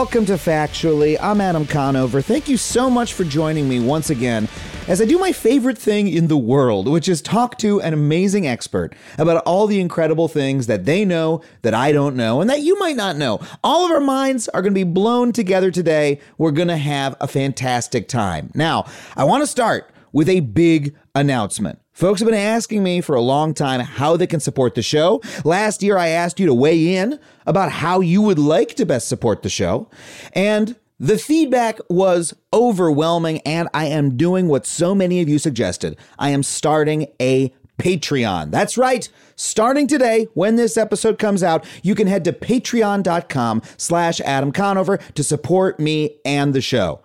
welcome to Factually. I'm Adam Conover. Thank you so much for joining me once again as I do my favorite thing in the world, which is talk to an amazing expert about all the incredible things that they know that I don't know and that you might not know. All of our minds are going to be blown together today. We're going to have a fantastic time. Now, I want to start with a big announcement. Folks have been asking me for a long time how they can support the show. Last year, I asked you to weigh in about how you would like to best support the show. And the feedback was overwhelming, and I am doing what so many of you suggested. I am starting a Patreon. That's right. Starting today, when this episode comes out, you can head to patreon.com slash Adam Conover to support me and the show.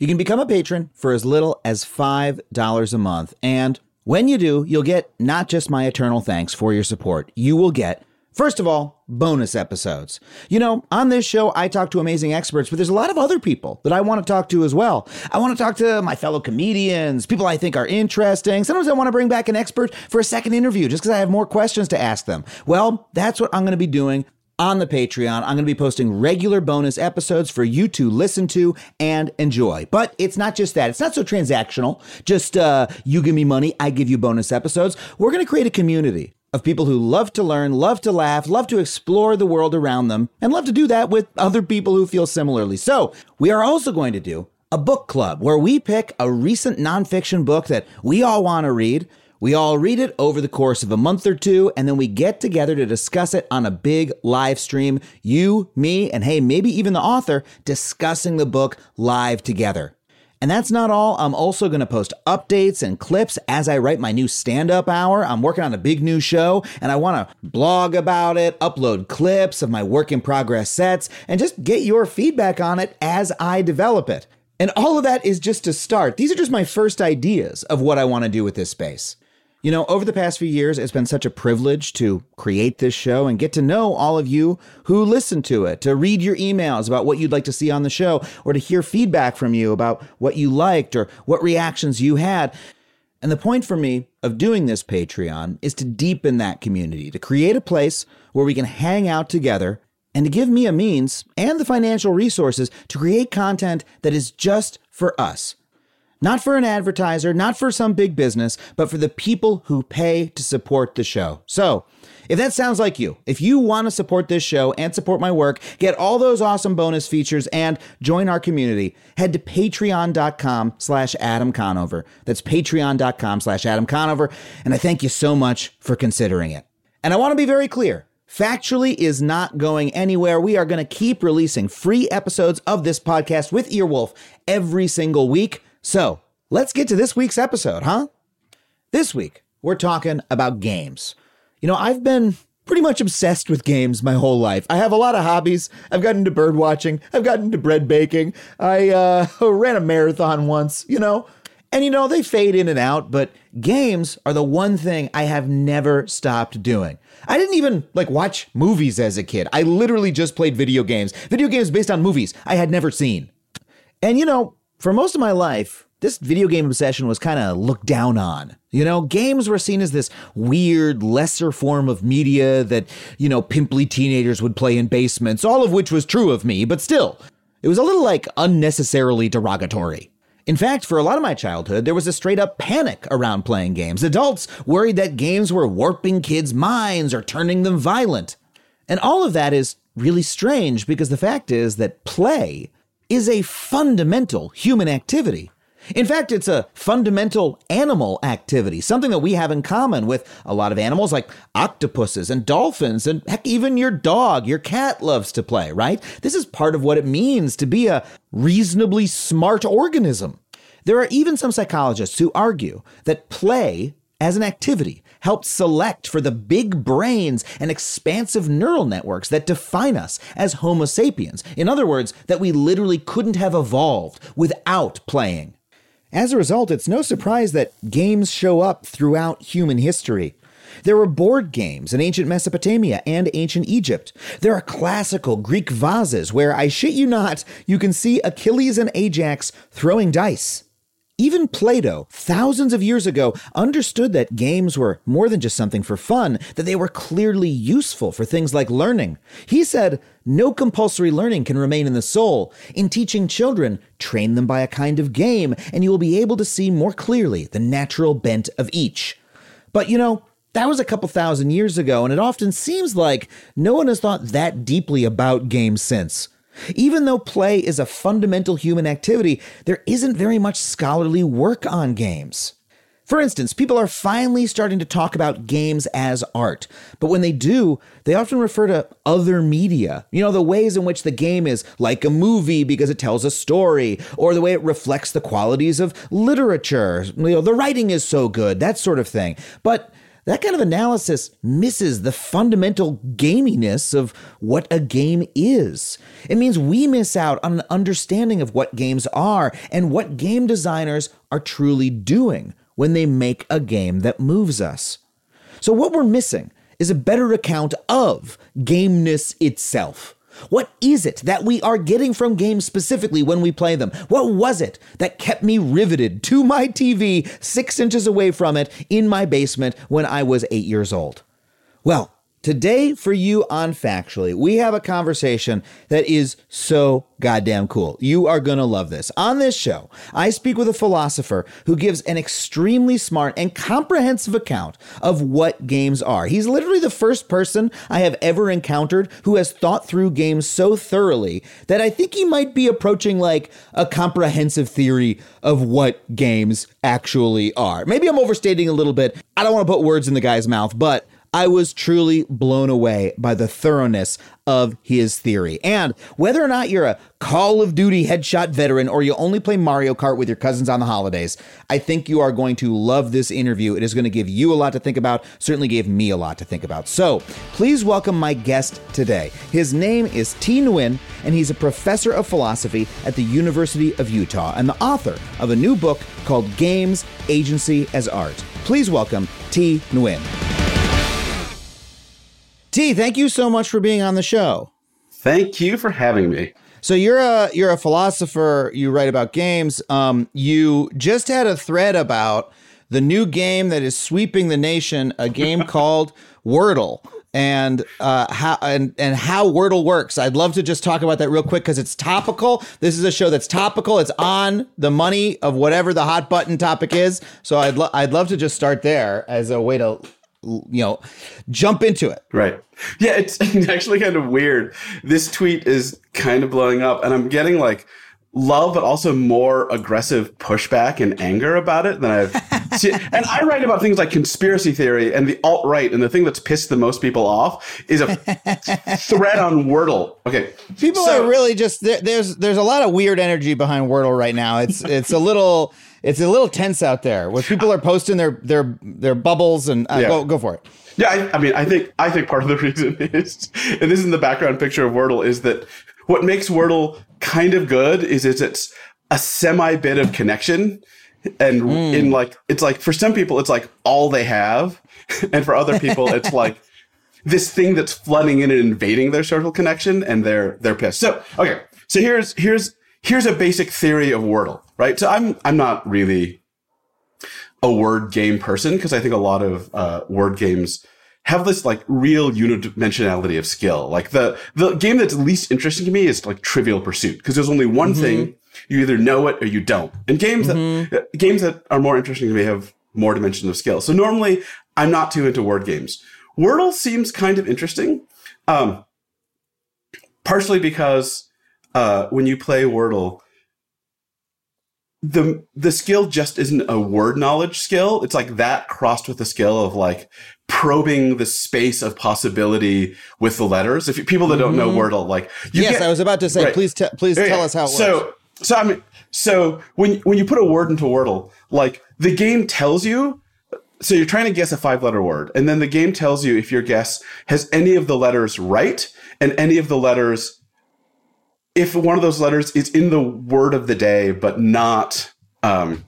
You can become a patron for as little as $5 a month. And when you do, you'll get not just my eternal thanks for your support, you will get, first of all, bonus episodes. You know, on this show, I talk to amazing experts, but there's a lot of other people that I want to talk to as well. I want to talk to my fellow comedians, people I think are interesting. Sometimes I want to bring back an expert for a second interview just because I have more questions to ask them. Well, that's what I'm going to be doing on the Patreon. I'm going to be posting regular bonus episodes for you to listen to and enjoy. But it's not just that. It's not so transactional. Just uh, you give me money, I give you bonus episodes. We're going to create a community of people who love to learn, love to laugh, love to explore the world around them, and love to do that with other people who feel similarly. So, we are also going to do a book club where we pick a recent nonfiction book that we all want to read we all read it over the course of a month or two, and then we get together to discuss it on a big live stream. You, me, and hey, maybe even the author discussing the book live together. And that's not all. I'm also going to post updates and clips as I write my new stand up hour. I'm working on a big new show and I want to blog about it, upload clips of my work in progress sets, and just get your feedback on it as I develop it. And all of that is just to start. These are just my first ideas of what I want to do with this space. You know, over the past few years, it's been such a privilege to create this show and get to know all of you who listen to it, to read your emails about what you'd like to see on the show, or to hear feedback from you about what you liked or what reactions you had. And the point for me of doing this Patreon is to deepen that community, to create a place where we can hang out together and to give me a means and the financial resources to create content that is just for us not for an advertiser, not for some big business, but for the people who pay to support the show. So, if that sounds like you, if you want to support this show and support my work, get all those awesome bonus features and join our community, head to patreon.com slash Adam Conover. That's patreon.com slash Adam Conover. And I thank you so much for considering it. And I want to be very clear. Factually is not going anywhere. We are going to keep releasing free episodes of this podcast with Earwolf every single week. So let's get to this week's episode, huh? This week, we're talking about games. You know, I've been pretty much obsessed with games my whole life. I have a lot of hobbies. I've gotten into bird watching, I've gotten into bread baking. I uh, ran a marathon once, you know. And you know, they fade in and out, but games are the one thing I have never stopped doing. I didn't even like watch movies as a kid. I literally just played video games. Video games based on movies I had never seen. And you know, for most of my life, this video game obsession was kind of looked down on. You know, games were seen as this weird, lesser form of media that, you know, pimply teenagers would play in basements, all of which was true of me, but still, it was a little like unnecessarily derogatory. In fact, for a lot of my childhood, there was a straight up panic around playing games. Adults worried that games were warping kids' minds or turning them violent. And all of that is really strange because the fact is that play is a fundamental human activity. In fact, it's a fundamental animal activity, something that we have in common with a lot of animals like octopuses and dolphins, and heck, even your dog, your cat loves to play, right? This is part of what it means to be a reasonably smart organism. There are even some psychologists who argue that play as an activity helped select for the big brains and expansive neural networks that define us as Homo sapiens. In other words, that we literally couldn't have evolved without playing. As a result, it's no surprise that games show up throughout human history. There were board games in ancient Mesopotamia and ancient Egypt. There are classical Greek vases where, I shit you not, you can see Achilles and Ajax throwing dice. Even Plato, thousands of years ago, understood that games were more than just something for fun, that they were clearly useful for things like learning. He said, No compulsory learning can remain in the soul. In teaching children, train them by a kind of game, and you will be able to see more clearly the natural bent of each. But you know, that was a couple thousand years ago, and it often seems like no one has thought that deeply about games since. Even though play is a fundamental human activity, there isn't very much scholarly work on games. For instance, people are finally starting to talk about games as art, but when they do, they often refer to other media. You know, the ways in which the game is like a movie because it tells a story, or the way it reflects the qualities of literature. You know, the writing is so good, that sort of thing. But that kind of analysis misses the fundamental gaminess of what a game is. It means we miss out on an understanding of what games are and what game designers are truly doing when they make a game that moves us. So, what we're missing is a better account of gameness itself. What is it that we are getting from games specifically when we play them? What was it that kept me riveted to my TV six inches away from it in my basement when I was eight years old? Well, Today, for you on Factually, we have a conversation that is so goddamn cool. You are going to love this. On this show, I speak with a philosopher who gives an extremely smart and comprehensive account of what games are. He's literally the first person I have ever encountered who has thought through games so thoroughly that I think he might be approaching like a comprehensive theory of what games actually are. Maybe I'm overstating a little bit. I don't want to put words in the guy's mouth, but I was truly blown away by the thoroughness of his theory. And whether or not you're a Call of Duty headshot veteran or you only play Mario Kart with your cousins on the holidays, I think you are going to love this interview. It is going to give you a lot to think about, certainly gave me a lot to think about. So please welcome my guest today. His name is T. Nguyen, and he's a professor of philosophy at the University of Utah and the author of a new book called Games Agency as Art. Please welcome Thi Nguyen. Thi, thank you so much for being on the show. Thank you for having me. So you're a you're a philosopher. You write about games. Um, you just had a thread about the new game that is sweeping the nation, a game called Wordle, and uh, how and and how Wordle works. I'd love to just talk about that real quick because it's topical. This is a show that's topical. It's on the money of whatever the hot button topic is. So I'd lo- I'd love to just start there as a way to you know, jump into it. Right. Yeah, it's actually kind of weird. This tweet is kind of blowing up, and I'm getting like love, but also more aggressive pushback and anger about it than I've seen. And I write about things like conspiracy theory and the alt right, and the thing that's pissed the most people off is a thread on Wordle. Okay, people so, are really just there's there's a lot of weird energy behind Wordle right now. It's it's a little it's a little tense out there where people are posting their their their bubbles and uh, yeah. go go for it. Yeah, I, I, mean, I think I think part of the reason is, and this is in the background picture of Wordle, is that what makes Wordle kind of good is it's, it's a semi bit of connection, and mm. in like it's like for some people it's like all they have, and for other people it's like this thing that's flooding in and invading their social connection, and they're they're pissed. So okay, so here's here's here's a basic theory of Wordle, right? So I'm I'm not really a word game person because I think a lot of uh, word games have this like real unidimensionality of skill. Like the the game that's least interesting to me is like Trivial Pursuit because there's only one mm-hmm. thing you either know it or you don't. And games mm-hmm. that games that are more interesting to me have more dimensions of skill. So normally I'm not too into word games. Wordle seems kind of interesting, um, partially because uh, when you play Wordle, the the skill just isn't a word knowledge skill. It's like that crossed with the skill of like probing the space of possibility with the letters. If you, people that don't know mm-hmm. Wordle, like yes, I was about to say, right. please te- please yeah, tell us how it so, works. So I mean, so when when you put a word into Wordle, like the game tells you. So you're trying to guess a five letter word, and then the game tells you if your guess has any of the letters right and any of the letters if one of those letters is in the word of the day, but not, um,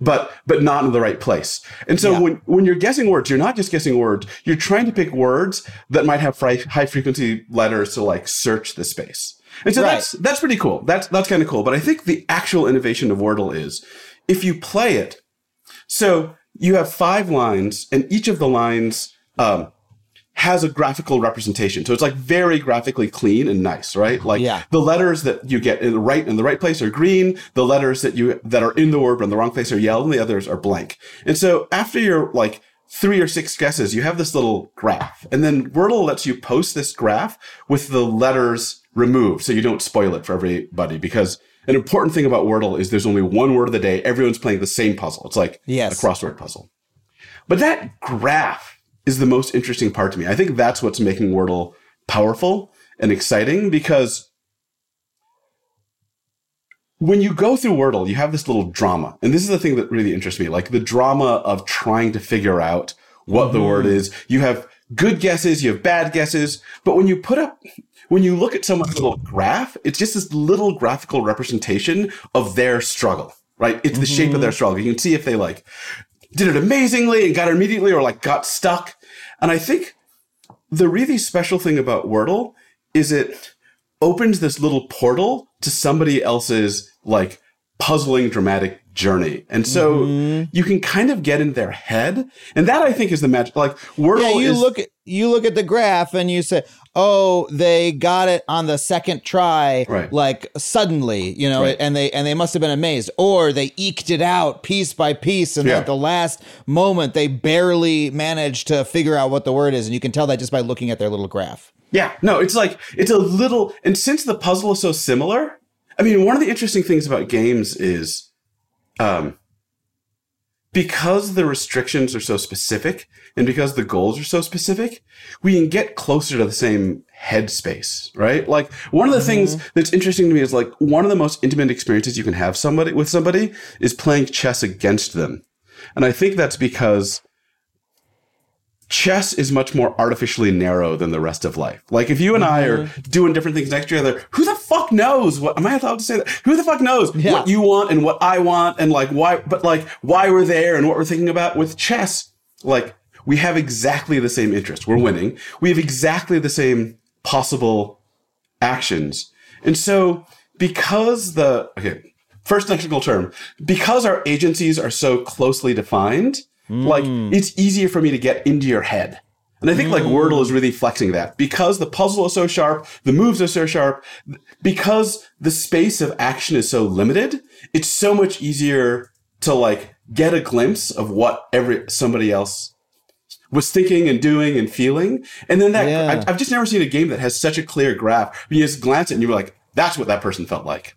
but but not in the right place. And so yeah. when when you're guessing words, you're not just guessing words. You're trying to pick words that might have fri- high frequency letters to like search the space. And so right. that's that's pretty cool. That's that's kind of cool. But I think the actual innovation of Wordle is if you play it, so you have five lines, and each of the lines um, has a graphical representation. So it's like very graphically clean and nice, right? Like Yeah. the letters that you get in the right in the right place are green. The letters that you that are in the word but in the wrong place are yellow, and the others are blank. And so after your like three or six guesses, you have this little graph, and then Wordle lets you post this graph with the letters removed, so you don't spoil it for everybody. Because an important thing about Wordle is there's only one word of the day. Everyone's playing the same puzzle. It's like Yes. a crossword puzzle. But that graph is the most interesting part to me. I think that's what's making Wordle powerful and exciting because when you go through Wordle, you have this little drama. And this is the thing that really interests me like the drama of trying to figure out what the word mm-hmm. is. You have good guesses, you have bad guesses. But when you put up, when you look at someone's little graph, it's just this little graphical representation of their struggle, right? It's the shape of their mm-hmm. struggle. You can see if they like did it amazingly and got it immediately or like got stuck. And I think the really special thing about Wordle is it opens this little portal to somebody else's like puzzling dramatic journey. And so mm-hmm. you can kind of get in their head. And that I think is the magic. Like Wordle Yeah, you is look at you look at the graph and you say, "Oh, they got it on the second try, Right. like suddenly, you know, Right. and they and they must have been amazed, or they eked it out piece by piece, and Yeah. at the last moment they barely managed to figure out what the word is, and you can tell that just by looking at their little graph." Yeah, no, it's like it's a little, and since the puzzle is so similar, I mean, one of the interesting things about games is, um, because the restrictions are so specific and because the goals are so specific, we can get closer to the same headspace, right? Like one of the things mm-hmm. that's interesting to me is like one of the most intimate experiences you can have somebody with somebody is playing chess against them, and I think that's because chess is much more artificially narrow than the rest of life. Like if you and I are mm-hmm. doing different things next to each other, who the fuck knows what am I allowed to say that? Who the fuck knows Yeah. what you want and what I want and like why but like why we're there and what we're thinking about with chess, like we have exactly the same interest. We're winning. We have exactly the same possible actions. And so because the okay, first technical term, because our agencies are so closely defined, like hmm. it's easier for me to get into your head. And I think like hmm. Wordle is really flexing that because the puzzle is so sharp, the moves are so sharp, because the space of action is so limited, it's so much easier to like get a glimpse of what every somebody else was thinking and doing and feeling. And then that Yeah. I've, I've just never seen a game that has such a clear graph. You just glance at it and you're like, that's what that person felt like.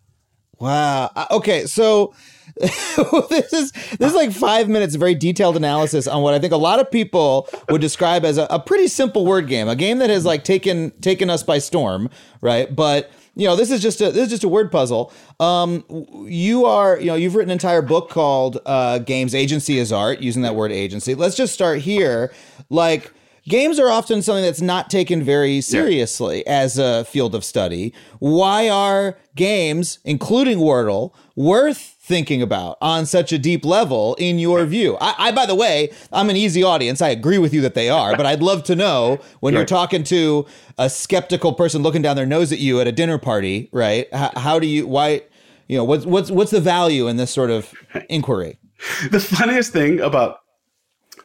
Wow. Okay, so this is this is like five minutes of very detailed analysis on what I think a lot of people would describe as a, a pretty simple word game, a game that has like taken taken us by storm, right? But you know, this is just a this is just a word puzzle. Um, you are you know you've written an entire book called uh, "Games Agency as Art," using that word agency. Let's just start here, like. Games are often something that's not taken very seriously as a field of study. Why are games, including Wordle, worth thinking about on such a deep level in your view? I, I, by the way, I'm an easy audience. I agree with you that they are, but I'd love to know when you're talking to a skeptical person looking down their nose at you at a dinner party, right? How, how do you, why, you know, what's, what's, what's the value in this sort of inquiry? The funniest thing about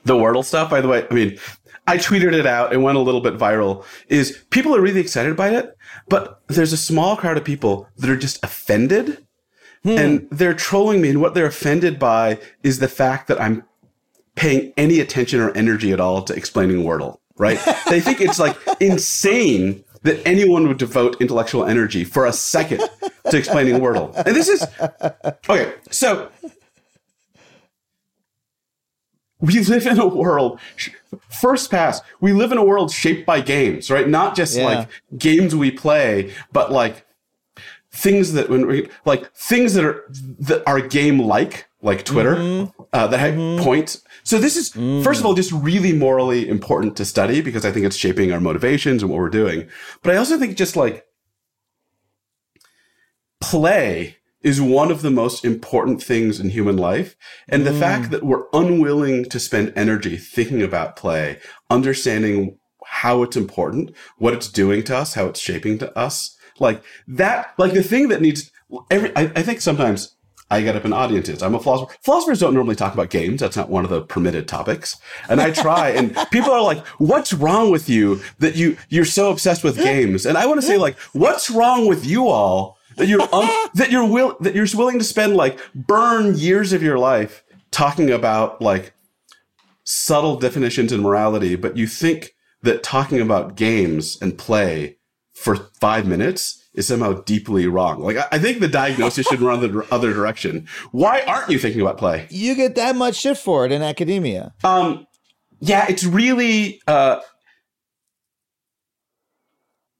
the Wordle stuff, by the way, I mean, I tweeted it out and went a little bit viral, is people are really excited by it, but there's a small crowd of people that are just offended and hmm. they're trolling me. And what they're offended by is the fact that I'm paying any attention or energy at all to explaining Wordle, right? they think it's like insane that anyone would devote intellectual energy for a second to explaining Wordle. And this is okay. So we live in a world first pass we live in a world shaped by games right not just Yeah. like games we play but like things that when we like things that are that are game like like twitter mm-hmm. uh, that have mm-hmm. points. So this is mm. first of all just really morally important to study because i think it's shaping our motivations and what we're doing. But i also think just like play is one of the most important things in human life. And the fact mm. that we're unwilling to spend energy thinking about play, understanding how it's important, what it's doing to us, how it's shaping to us, like that, like the thing that needs every, I, I think sometimes I get up an audience is. I'm a philosopher. Philosophers don't normally talk about games. That's not one of the permitted topics. And I try, and people are like, "What's wrong with you that you you're so obsessed with games?" And I want to say, like, "What's wrong with you all that you're that you're will that you're willing to spend like burn years of your life talking about like subtle definitions in morality, but you think that talking about games and play for five minutes is somehow deeply wrong. Like, I, I think the diagnosis should run the other direction. Why aren't you thinking about play? You get that much shit for it in academia. Um, yeah, it's really, uh,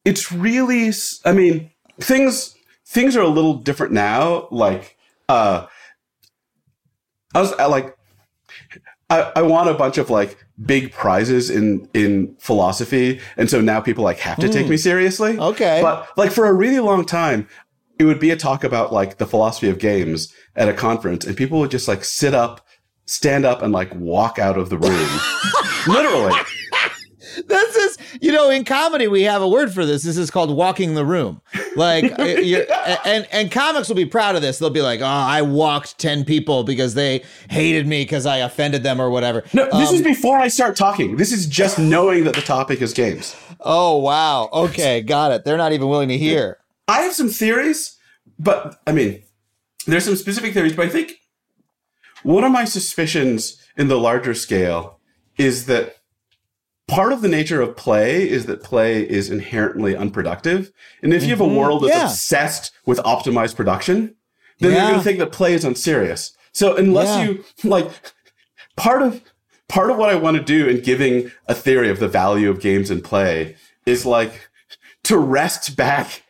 it's really, I mean, things, things are a little different now. Like, uh, I was I, like, I, I won a bunch of like big prizes in in philosophy, and so now people like have to take hmm. me seriously. Okay. but like for a really long time, it would be a talk about like the philosophy of games at a conference, and people would just like sit up, stand up, and like walk out of the room, literally. This is, you know, in comedy we have a word for this. This is called walking the room. Like, uh, you're, and and comics will be proud of this. They'll be like, "Oh, I walked ten people because they hated me because I offended them or whatever." No, this Um, is before I start talking. This is just knowing that the topic is games. Oh wow. Okay, got it. They're not even willing to hear. I have some theories, but I mean, there's some specific theories, but I think one of my suspicions in the larger scale is that part of the nature of play is that play is inherently unproductive. And if you have a world that's Mm-hmm. Yeah. obsessed with optimized production, then you're going to think that play is unserious. So unless Yeah. you like part of part of what I want to do in giving a theory of the value of games and play is like to wrest back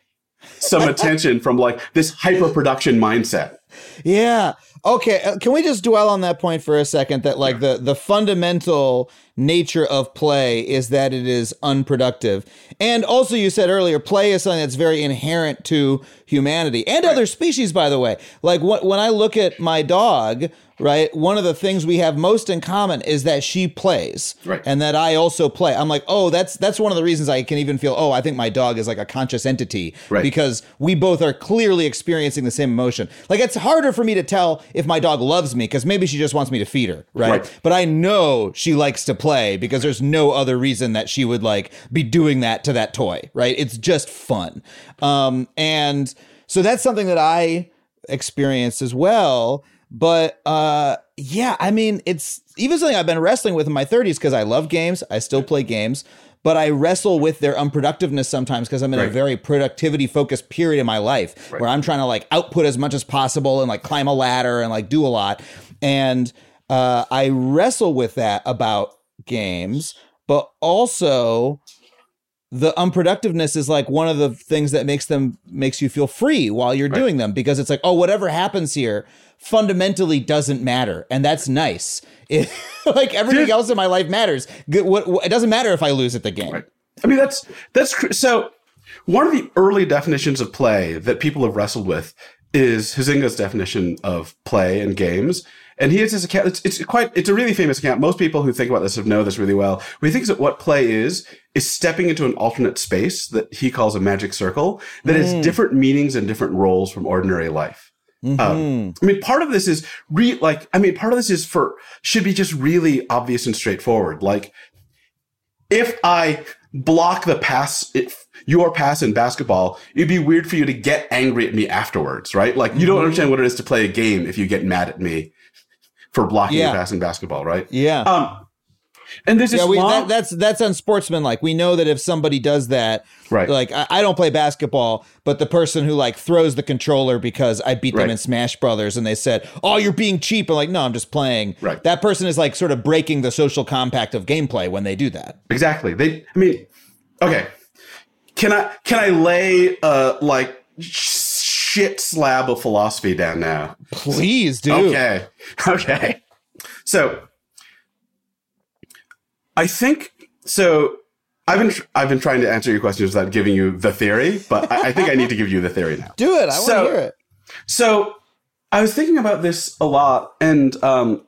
some attention from like this hyper production mindset. Yeah. Okay. uh, Can we just dwell on that point for a second? That like the the fundamental nature of play is that it is unproductive, and also you said earlier, play is something that's very inherent to humanity and other species. By the way, like wh- when I look at my dog, right, one of the things we have most in common is that she plays, Right. and that I also play. I'm like, oh, that's that's one of the reasons I can even feel, oh, I think my dog is like a conscious entity, Right. because we both are clearly experiencing the same emotion. Like it's harder for me to tell if my dog loves me because maybe she just wants me to feed her, right? Right. But I know she likes to play because there's no other reason that she would like be doing that to that toy, right? It's just fun. Um, and so that's something that I experienced as well. But uh, yeah, I mean, it's even something I've been wrestling with in my 30s because I love games. I still play games, but I wrestle with their unproductiveness sometimes because I'm in a very productivity focused period in my life where I'm trying to like output as much as possible and like climb a ladder and like do a lot. And uh, I wrestle with that about games, but also the unproductiveness is like one of the things that makes them makes you feel free while you're doing them because it's like oh whatever happens here fundamentally doesn't matter and that's nice It- like everything else in my life matters it doesn't matter if i lose at the game Right. I mean, that's that's cr- so. One of the early definitions of play that people have wrestled with is Huizinga's definition of play and games. And here's this account. It's, it's quite. It's a really famous account. Most people who think about this have know this really well. Where he thinks that what play is is stepping into an alternate space that he calls a magic circle that has mm. different meanings and different roles from ordinary life. Um, mm-hmm. I mean, part of this is re like. I mean, part of this is for should be just really obvious and straightforward. Like, if I block the pass, if your pass in basketball, it'd be weird for you to get angry at me afterwards, right? Like, you don't mm-hmm. understand what it is to play a game if you get mad at me for blocking Yeah. a pass in basketball, right? yeah Um, and this yeah, we, long, that, that's that's unsportsmanlike. We know that if somebody does that, Right. Like I, I don't play basketball, but the person who like throws the controller because I beat them Right. in Smash Brothers, and they said, "Oh, you're being cheap," I'm like, "No, I'm just playing." Right. That person is like sort of breaking the social compact of gameplay when they do that. Exactly. They. I mean, okay. Can I can I lay a like shit slab of philosophy down now? Please do. Okay. Okay. So I think so. I've been I've been trying to answer your questions without giving you the theory, but I, I think I need to give you the theory now. Do it. I want to hear it. So I was thinking about this a lot, and um,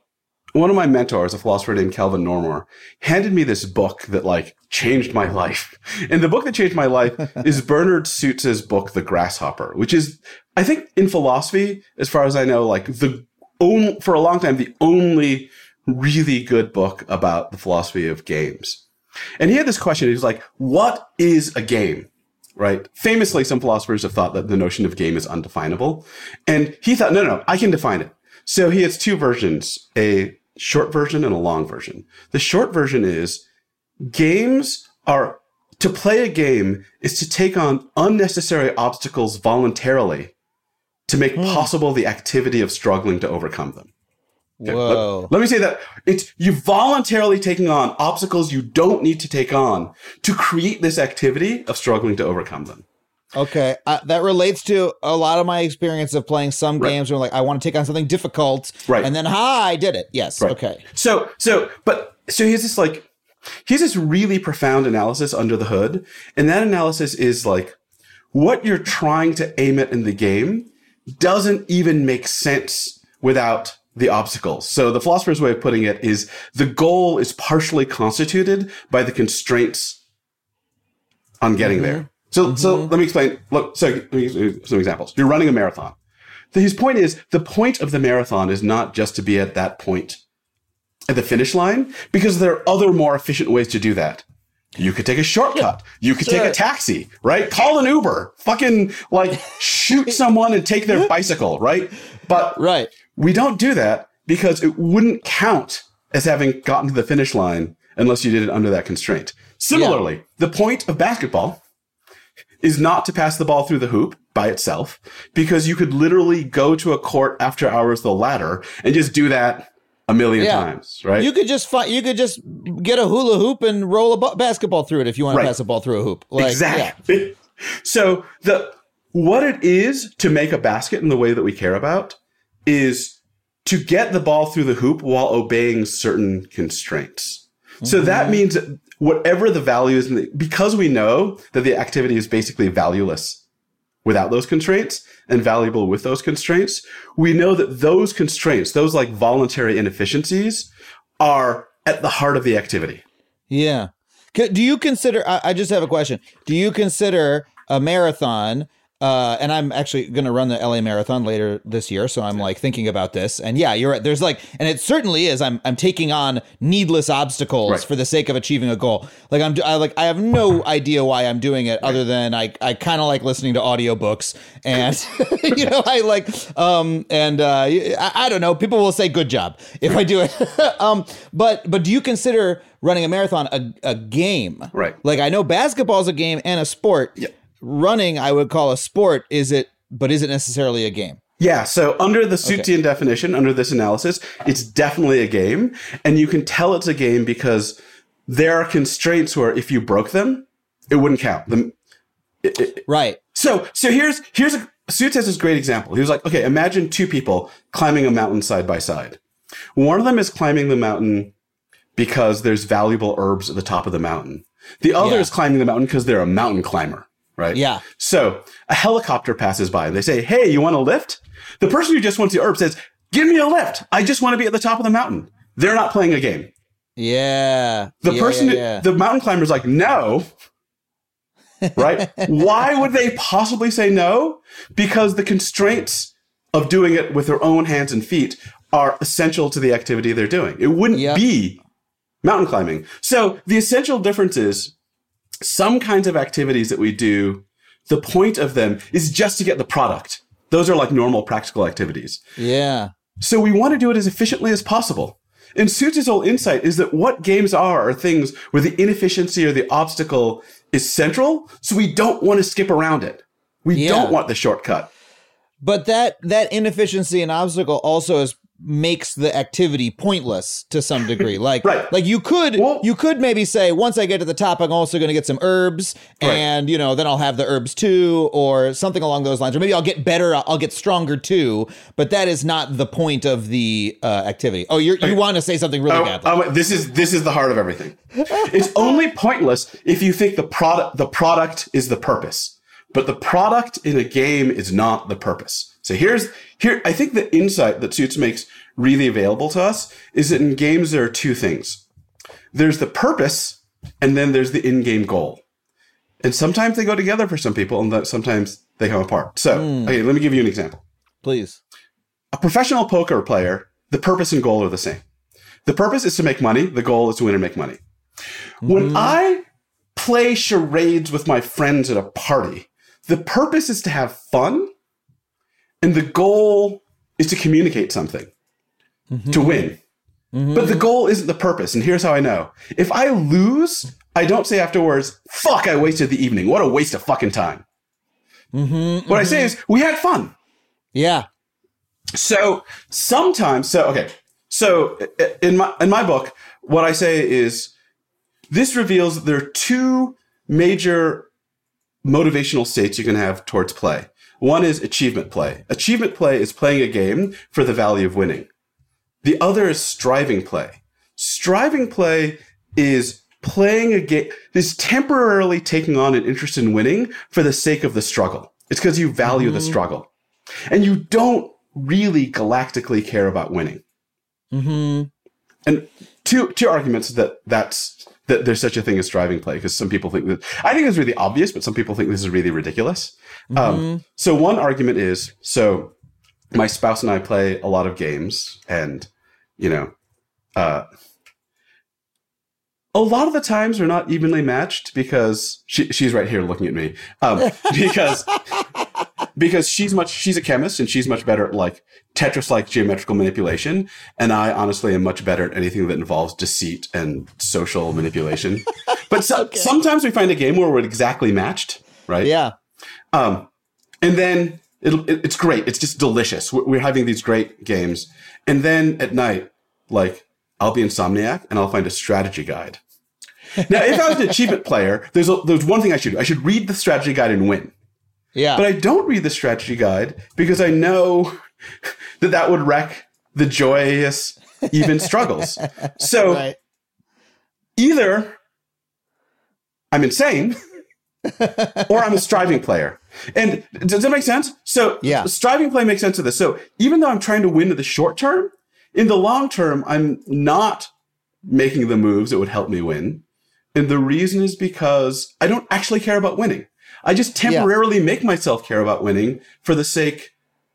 one of my mentors, a philosopher named Calvin Normore, handed me this book that like changed my life. And the book that changed my life is Bernard Suits's book, The Grasshopper, which is I think in philosophy, as far as I know, like the only, for a long time, the only really good book about the philosophy of games. And he had this question. He was like, what is a game? Right? Famously, some philosophers have thought that the notion of game is undefinable. And he thought, no, no, I can define it. So he has two versions, a short version and a long version. The short version is games are to play a game is to take on unnecessary obstacles voluntarily to make hmm. possible the activity of struggling to overcome them. Okay, Whoa. Let, let, me say that it's you voluntarily taking on obstacles you don't need to take on to create this activity of struggling to overcome them. Okay, uh, that relates to a lot of my experience of playing some right. games where like I want to take on something difficult, right? And then ha, I did it. Yes. Right. Okay. So so but so here's this like here's this really profound analysis under the hood, and that analysis is like what you're trying to aim at in the game doesn't even make sense without the obstacles. So the philosopher's way of putting it is the goal is partially constituted by the constraints on getting mm-hmm. there. So, mm-hmm. so let me explain. Look, so some examples. You're running a marathon. His point is the point of the marathon is not just to be at that point at the finish line, because there are other more efficient ways to do that. You could take a shortcut. You could take a taxi, right? Call an Uber. Fucking like shoot someone and take their bicycle, right? But right. we don't do that because it wouldn't count as having gotten to the finish line unless you did it under that constraint. Similarly, yeah. the point of basketball is not to pass the ball through the hoop by itself because you could literally go to a court after hours the ladder and just do that a million yeah. times, right? You could just find, you could just get a hula hoop and roll a b- basketball through it if you want right. to pass a ball through a hoop. Like, exactly. Yeah. so the what it is to make a basket in the way that we care about is to get the ball through the hoop while obeying certain constraints. Mm-hmm. So that mm-hmm. means whatever the value is, the, because we know that the activity is basically valueless without those constraints and valuable with those constraints, we know that those constraints, those like voluntary inefficiencies, are at the heart of the activity. Yeah. Do you consider? I just have a question. Do you consider a marathon uh, and I'm actually going to run the LA Marathon later this year, so I'm like thinking about this. And yeah, you're right. There's like, and it certainly is. I'm I'm taking on needless obstacles right. for the sake of achieving a goal. Like I'm I, like I have no idea why I'm doing it, other than I I kind of like listening to audiobooks, and you know I like um and uh, I, I don't know. People will say good job if I do it. um, but but do you consider running a marathon a, a game? Right. Like I know basketball is a game and a sport. Yeah running I would call a sport. Is it? But is it necessarily a game? Yeah, so under the Sutian okay. definition, under this analysis, it's definitely a game. And you can tell it's a game because there are constraints where if you broke them, it wouldn't count. The, it, it, right. So so here's here's a Suits has this great example. He was like, okay, imagine two people climbing a mountain side by side. One of them is climbing the mountain because there's valuable herbs at the top of the mountain. The other yeah. is climbing the mountain because they're a mountain climber right? Yeah. So a helicopter passes by and they say, Hey, you want a lift? The person who just wants the herb says, Give me a lift. I just want to be at the top of the mountain. They're not playing a game. Yeah. The yeah, person, yeah, yeah. the mountain climber's like, No. right? Why would they possibly say no? Because the constraints of doing it with their own hands and feet are essential to the activity they're doing. It wouldn't yep. be mountain climbing. So the essential difference is some kinds of activities that we do, the point of them is just to get the product. Those are like normal practical activities. Yeah. So we want to do it as efficiently as possible. And Suits' whole insight is that what games are are things where the inefficiency or the obstacle is central, so we don't want to skip around it. We yeah. don't want the shortcut. But that that inefficiency and obstacle also is makes the activity pointless to some degree. Like, right. like you could, well, you could maybe say, once I get to the top, I'm also going to get some herbs, right. and you know, then I'll have the herbs too, or something along those lines, or maybe I'll get better, I'll get stronger too. But that is not the point of the uh, activity. Oh, you you want to say something really oh, bad? Oh, this is this is the heart of everything. it's only pointless if you think the product the product is the purpose. But the product in a game is not the purpose. So here's here I think the insight that Suits makes really available to us is that in games there are two things. There's the purpose and then there's the in-game goal. And sometimes they go together for some people and sometimes they come apart. So, hmm. okay, let me give you an example. Please. A professional poker player, the purpose and goal are the same. The purpose is to make money. The goal is to win and make money. When hmm. I play charades with my friends at a party, the purpose is to have fun, and the goal is to communicate something, mm-hmm. to win. Mm-hmm. But the goal isn't the purpose. And here's how I know. If I lose, I don't say afterwards, fuck, I wasted the evening. What a waste of fucking time. Mm-hmm, what I say is, we had fun. Yeah. So sometimes, so okay, so in my in my book, what I say is this reveals that there are two major motivational states you can have towards play. One is achievement play. Achievement play is playing a game for the value of winning. The other is striving play. Striving play is playing a game, is temporarily taking on an interest in winning for the sake of the struggle. It's because you value the struggle. And you don't really galactically care about winning. Mm-hmm. And two two arguments that that's that there's such a thing as striving play because some people think that I think it's really obvious, but some people think this is really ridiculous. Um, so one argument is so my spouse and I play a lot of games, and you know, uh, a lot of the times we're not evenly matched because she, she's right here looking at me um, because because she's much she's a chemist and she's much better at like Tetris like geometrical manipulation, and I honestly am much better at anything that involves deceit and social manipulation. but so, sometimes we find a game where we're exactly matched, right? Yeah. Um, and then it'll, it, it's great. It's just delicious. We're, we're having these great games, and then at night, like I'll be insomniac and I'll find a strategy guide. Now, if I was an achievement player, there's a, there's one thing I should do. I should read the strategy guide and win. Yeah. But I don't read the strategy guide because I know that that would wreck the joyous, even struggles. So right. either I'm insane or I'm a striving player. And does that make sense? So Yeah. striving play makes sense of this. So even though I'm trying to win in the short term, in the long term, I'm not making the moves that would help me win. And the reason is because I don't actually care about winning. I just temporarily make myself care about winning for the sake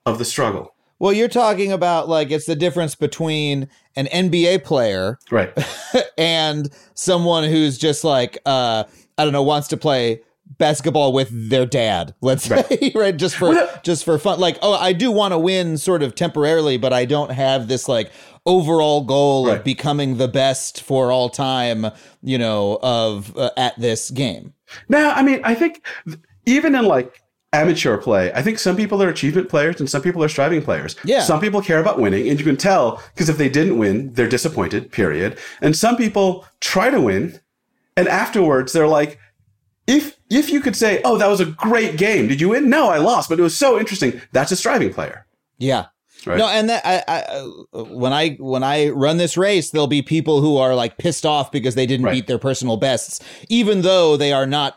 of the struggle. Well, you're talking about like it's the difference between an NBA player Right. and someone who's just like uh I don't know wants to play basketball with their dad let's say right just for Well, just for fun like oh I do want to win sort of temporarily but I don't have this like overall goal of becoming the best for all time you know of uh, at this game Now, I mean, I think even in like amateur play, I think some people are achievement players and some people are striving players. Yeah. Some people care about winning, and you can tell because if they didn't win, they're disappointed, period. And some people try to win, and afterwards they're like, if if you could say, "Oh, that was a great game. Did you win?" No, I lost, but it was so interesting. That's a striving player. yeah Right. No, and that I, I uh, when I when I run this race, there'll be people who are like pissed off because they didn't Right. beat their personal bests, even though they are not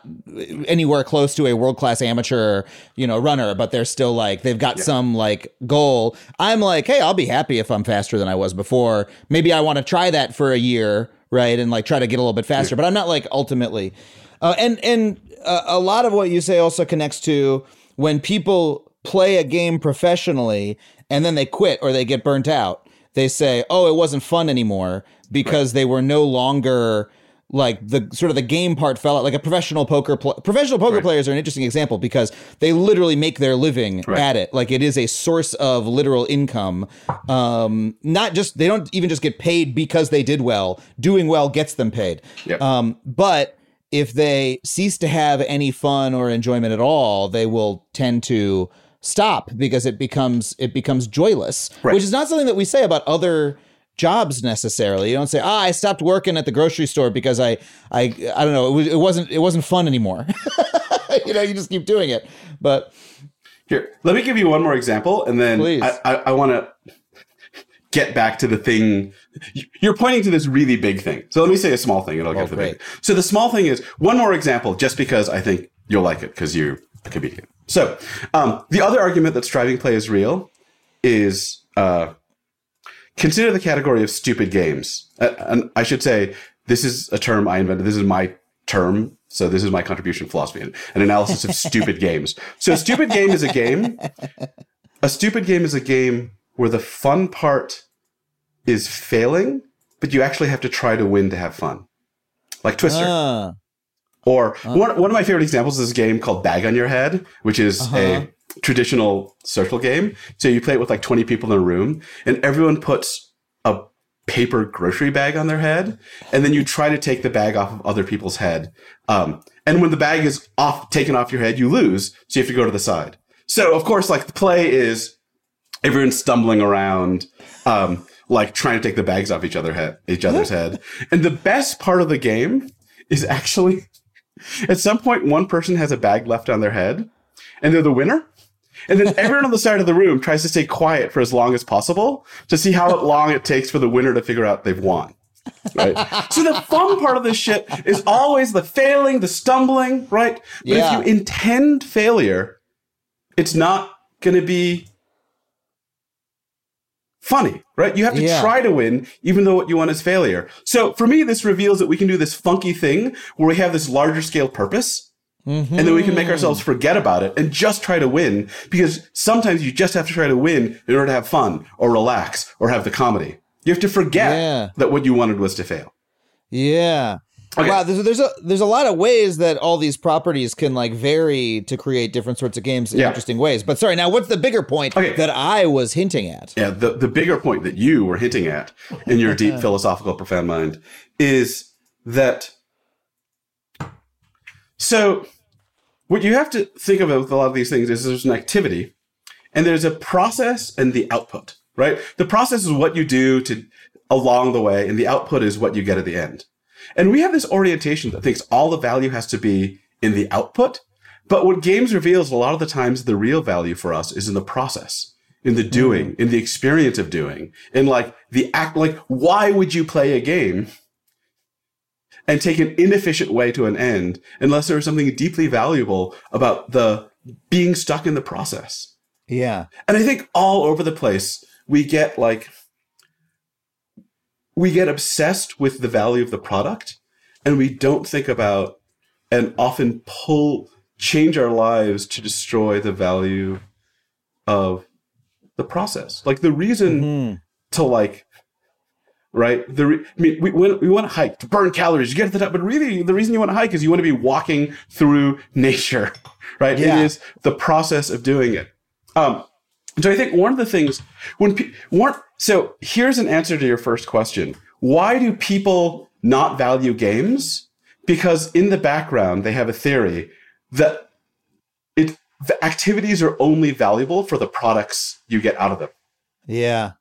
anywhere close to a world class amateur, you know, runner. But they're still like they've got some like goal. I'm like, hey, I'll be happy if I'm faster than I was before. Maybe I want to try that for a year, right, and like try to get a little bit faster. But I'm not like ultimately, uh, and and uh, a lot of what you say also connects to when people play a game professionally and then they quit or they get burnt out. They say, "Oh, it wasn't fun anymore because they were no longer like the sort of the game part fell out." Like a professional poker pl- professional poker players are an interesting example because they literally make their living Right. at it. Like it is a source of literal income. Um, not just they don't even just get paid because they did well. Doing well gets them paid. Yep. Um, but if they cease to have any fun or enjoyment at all, they will tend to stop because it becomes it becomes joyless, Right. which is not something that we say about other jobs necessarily. You don't say, "Ah, I stopped working at the grocery store because I I I don't know, it, was, it wasn't it wasn't fun anymore." you know, you just keep doing it. But Here, let me give you one more example, and then Please. I, I, I want to get back to the thing. You're pointing to this really big thing. So let me say a small thing, and I'll get to the great. big. So the small thing is one more example, just because I think you'll like it because you're a comedian. So um, the other argument that striving play is real is uh, consider the category of stupid games. Uh, and I should say this is a term I invented. This is my term. So this is my contribution philosophy, and an analysis of stupid games. So a stupid game is a game. A stupid game is a game where the fun part is failing, but you actually have to try to win to have fun. Like Twister. Ah. Or one, one of my favorite examples is a game called Bag on Your Head, which is Uh-huh. a traditional social game. So you play it with like 20 people in a room, and everyone puts a paper grocery bag on their head, and then you try to take the bag off of other people's head. Um, and when the bag is off, taken off your head, you lose, so you have to go to the side. So of course, like the play is everyone's stumbling around, um, like trying to take the bags off each other head, each other's head. And the best part of the game is actually at some point one person has a bag left on their head, and they're the winner. And then everyone on the side of the room tries to stay quiet for as long as possible to see how long it takes for the winner to figure out they've won. Right. so the fun part of this shit is always the failing, the stumbling, right? But Yeah. if you intend failure, it's not going to be funny, right? You have to Yeah. try to win, even though what you want is failure. So for me, this reveals that we can do this funky thing where we have this larger scale purpose. And then we can make ourselves mm-hmm. forget about it and just try to win because sometimes you just have to try to win in order to have fun or relax or have the comedy. You have to forget Yeah. that what you wanted was to fail. Yeah. Okay. Wow, there's, there's a there's a lot of ways that all these properties can like vary to create different sorts of games in Yeah. interesting ways. But sorry, now what's the bigger point Okay. that I was hinting at? Yeah, the, the bigger point that you were hinting at in your deep philosophical, profound mind is that. So, what you have to think about with a lot of these things is there's an activity and there's a process and the output, right? The process is what you do to along the way, and the output is what you get at the end. And we have this orientation that thinks all the value has to be in the output. But what games reveals a lot of the times the real value for us is in the process, in the doing, mm. in the experience of doing, in like the act, like why would you play a game and take an inefficient way to an end unless there was something deeply valuable about the being stuck in the process? Yeah. And I think all over the place, we get like, we get obsessed with the value of the product and we don't think about and often pull, change our lives to destroy the value of the process. Like the reason Mhm. to like, right? The re- I mean, we, we, we want to hike to burn calories, you get to the top, but really the reason you want to hike is you want to be walking through nature, right? Yeah. It is the process of doing it. Um, so I think one of the things when pe- one, so here's an answer to your first question: Why do people not value games? Because in the background they have a theory that it the activities are only valuable for the products you get out of them. Yeah.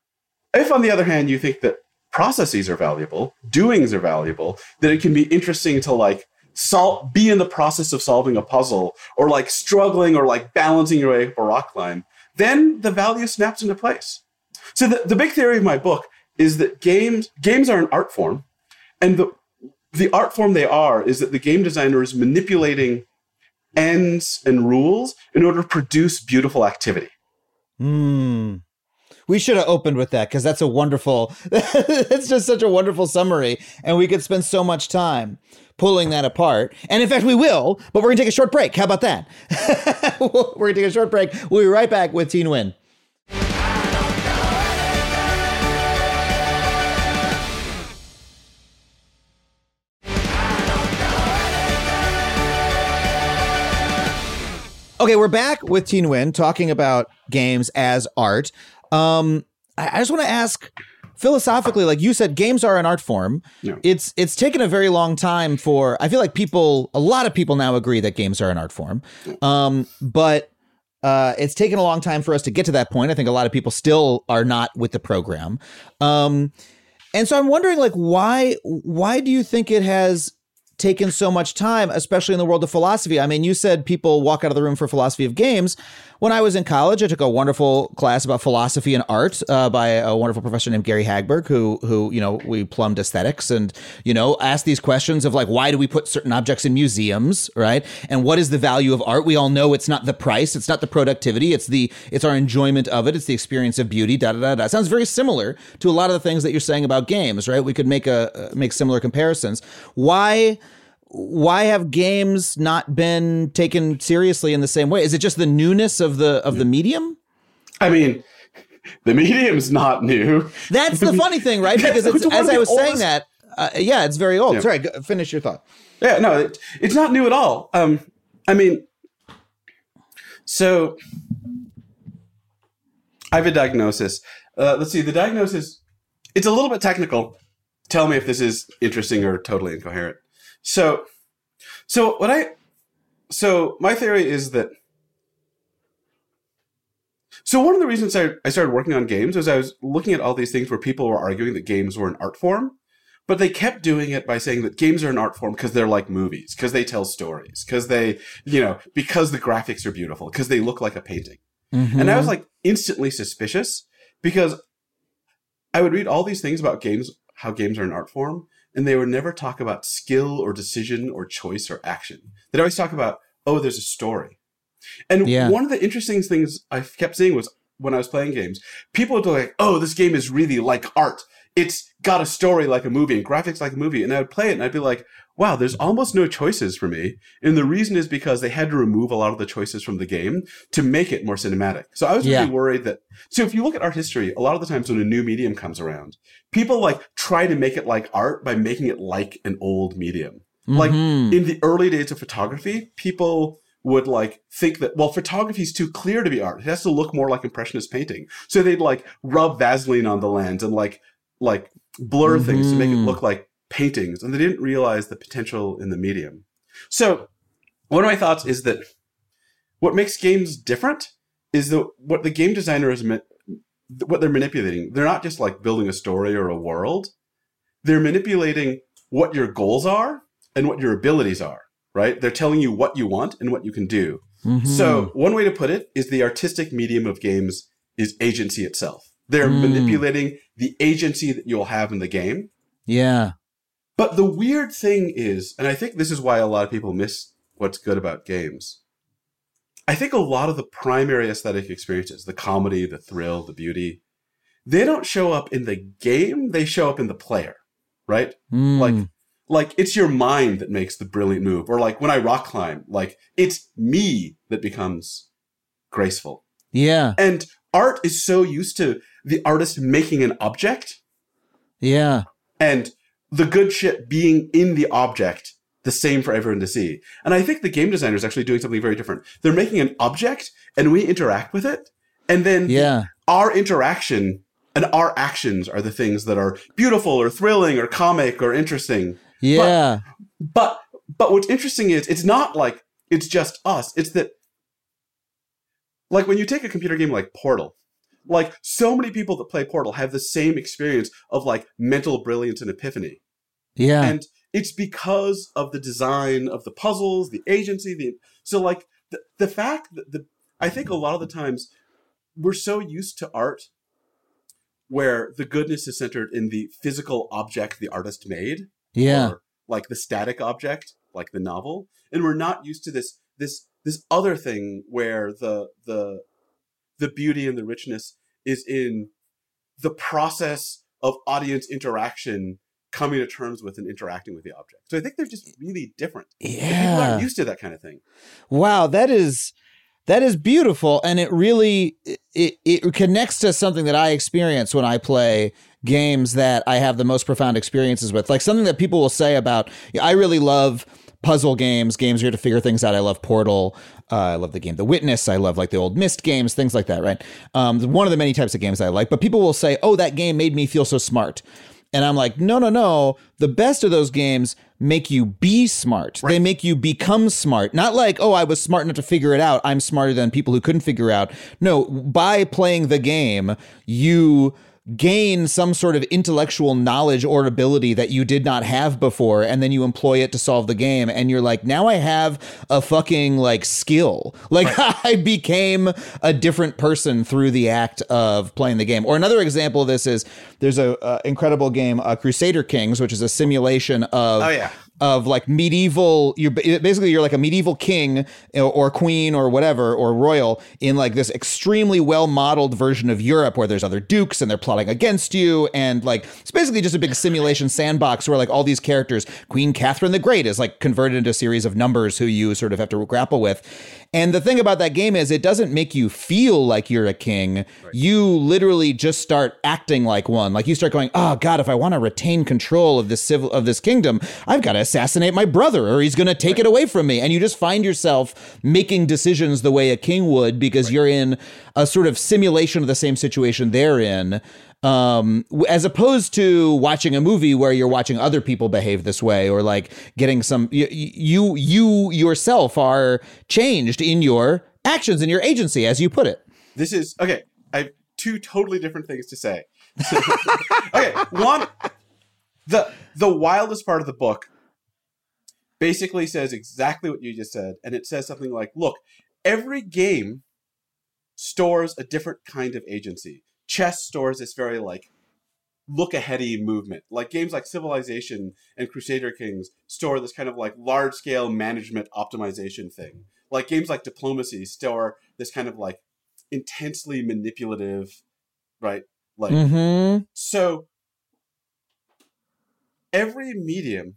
If, on the other hand, you think that processes are valuable, doings are valuable, that it can be interesting to like sol- be in the process of solving a puzzle or like struggling or like balancing your way up a rock climb, then the value snaps into place. So the, the big theory of my book is that games games are an art form, and the the art form they are is that the game designer is manipulating ends and rules in order to produce beautiful activity. Hmm. We should have opened with that because that's a wonderful. it's just such a wonderful summary, and we could spend so much time pulling that apart. And in fact, we will. But we're gonna take a short break. How about that? we're gonna take a short break. We'll be right back with Thi Nguyen. Okay, we're back with Thi Nguyen talking about games as art. Um, I, I just want to ask philosophically, like you said, games are an art form. Yeah. It's it's taken a very long time for. I feel like people, a lot of people now agree that games are an art form. Um, but uh, it's taken a long time for us to get to that point. I think a lot of people still are not with the program. Um, and so I'm wondering, like, why why do you think it has taken so much time, especially in the world of philosophy? I mean, you said people walk out of the room for philosophy of games. When I was in college, I took a wonderful class about philosophy and art uh, by a wonderful professor named Gary Hagberg, who who you know we plumbed aesthetics and you know asked these questions of like why do we put certain objects in museums, right? And what is the value of art? We all know it's not the price, it's not the productivity, it's the it's our enjoyment of it, it's the experience of beauty. Da da da da. Sounds very similar to a lot of the things that you're saying about games, right? We could make a uh, make similar comparisons. Why? Why have games not been taken seriously in the same way? Is it just the newness of the of the medium? I mean, the medium's not new. That's the funny thing, right? Because it's, as I was oldest... saying that, uh, yeah, it's very old. Yeah. Sorry, go, finish your thought. Yeah, no, it, it's not new at all. Um, I mean, so I have a diagnosis. Uh, let's see, the diagnosis. It's a little bit technical. Tell me if this is interesting or totally incoherent. So, so what I, so my theory is that. So one of the reasons I, I started working on games was I was looking at all these things where people were arguing that games were an art form, but they kept doing it by saying that games are an art form because they're like movies, because they tell stories, because they, you know, because the graphics are beautiful, because they look like a painting. Mm-hmm. And I was like instantly suspicious because I would read all these things about games, how games are an art form, and they would never talk about skill or decision or choice or action. They'd always talk about, oh, there's a story. And yeah. one of the interesting things I kept seeing was when I was playing games, people would be like, oh, this game is really like art. It's got a story like a movie and graphics like a movie. And I would play it and I'd be like, wow, there's almost no choices for me. And the reason is because they had to remove a lot of the choices from the game to make it more cinematic. So I was yeah. really worried that, so if you look at art history, a lot of the times when a new medium comes around, people like try to make it like art by making it like an old medium. Mm-hmm. Like in the early days of photography, people would like think that well photography is too clear to be art it has to look more like impressionist painting so they'd like rub vaseline on the lens and like like blur mm-hmm. things to make it mm-hmm. look like paintings, and they didn't realize the potential in the medium. So, one of my thoughts is that what makes games different is that what the game designer is what they're manipulating. They're not just like building a story or a world. They're manipulating what your goals are and what your abilities are, right? They're telling you what you want and what you can do. Mm-hmm. So, one way to put it is the artistic medium of games is agency itself. They're mm. manipulating the agency that you'll have in the game. Yeah. But the weird thing is, and I think this is why a lot of people miss what's good about games. I think a lot of the primary aesthetic experiences, the comedy, the thrill, the beauty, they don't show up in the game, they show up in the player, right? Mm. Like like it's your mind that makes the brilliant move or like when I rock climb, like it's me that becomes graceful. Yeah. And art is so used to the artist making an object. Yeah. And the good shit being in the object the same for everyone to see. And I think the game designer is actually doing something very different. They're making an object and we interact with it. And then yeah. our interaction and our actions are the things that are beautiful or thrilling or comic or interesting. Yeah. But, but, but what's interesting is it's not like it's just us. It's that like when you take a computer game like Portal, like so many people that play Portal have the same experience of like mental brilliance and epiphany. Yeah. And it's because of the design of the puzzles, the agency, the so like the, the fact that the I think a lot of the times we're so used to art where the goodness is centered in the physical object the artist made. Yeah. like the static object, like the novel. And we're not used to this this this other thing where the the the beauty and the richness is in the process of audience interaction coming to terms with and interacting with the object. So I think they're just really different. Yeah. people aren't used to that kind of thing. Wow, that is that is beautiful and it really it, it connects to something that I experience when I play games that I have the most profound experiences with. Like something that people will say about I really love puzzle games, games where you have to figure things out. I love Portal. Uh, I love the game The Witness. I love like the old Myst games, things like that, right? Um, one of the many types of games I like. But people will say, oh, that game made me feel so smart. And I'm like, no, no, no. The best of those games make you be smart. Right. They make you become smart. Not like, oh, I was smart enough to figure it out. I'm smarter than people who couldn't figure out. No, by playing the game, you gain some sort of intellectual knowledge or ability that you did not have before and then you employ it to solve the game and you're like now i have a fucking like skill like right. i became a different person through the act of playing the game or another example of this is there's a, incredible game uh, crusader kings which is a simulation of oh, yeah. Of like medieval you're basically you're like a medieval king or queen or whatever or royal in like this extremely well modeled version of Europe where there's other dukes and they're plotting against you and like it's basically just a big simulation sandbox where like all these characters Queen Catherine the Great is like converted into a series of numbers who you sort of have to grapple with and the thing about that game is it doesn't make you feel like you're a king. Right. You literally just start acting like one. Like you start going, "Oh god, if I want to retain control of this civil of this kingdom, I've got to assassinate my brother or he's going to take right. it away from me." And you just find yourself making decisions the way a king would because right. you're in a sort of simulation of the same situation they're in um, as opposed to watching a movie where you're watching other people behave this way or like getting some you you, you yourself are changed in your actions in your agency as you put it this is okay i have two totally different things to say okay one the the wildest part of the book basically says exactly what you just said and it says something like look every game stores a different kind of agency chess stores this very like look aheady movement. Like games like Civilization and Crusader Kings store this kind of like large scale management optimization thing. Like games like Diplomacy store this kind of like intensely manipulative, right? Like mm-hmm. so every medium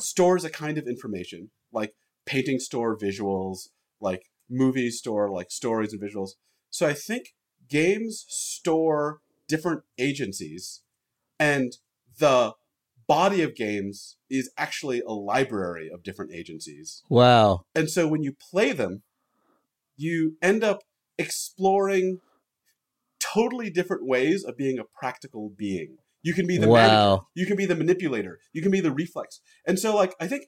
stores a kind of information, like painting store visuals, like movies store like stories and visuals. So I think games store different agencies, and the body of games is actually a library of different agencies. Wow. And so when you play them, you end up exploring totally different ways of being a practical being. You can be the wow. manager, you can be the manipulator, you can be the reflex. And so like I think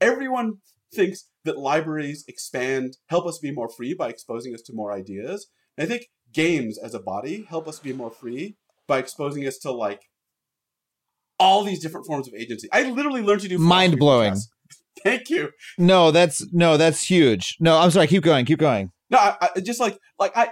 everyone thinks that libraries expand, help us be more free by exposing us to more ideas. And I think games as a body help us be more free by exposing us to like all these different forms of agency. I literally learned to do mind blowing. Thank you. No, that's no, that's huge. No, I'm sorry. Keep going. Keep going. No, I, I just like like I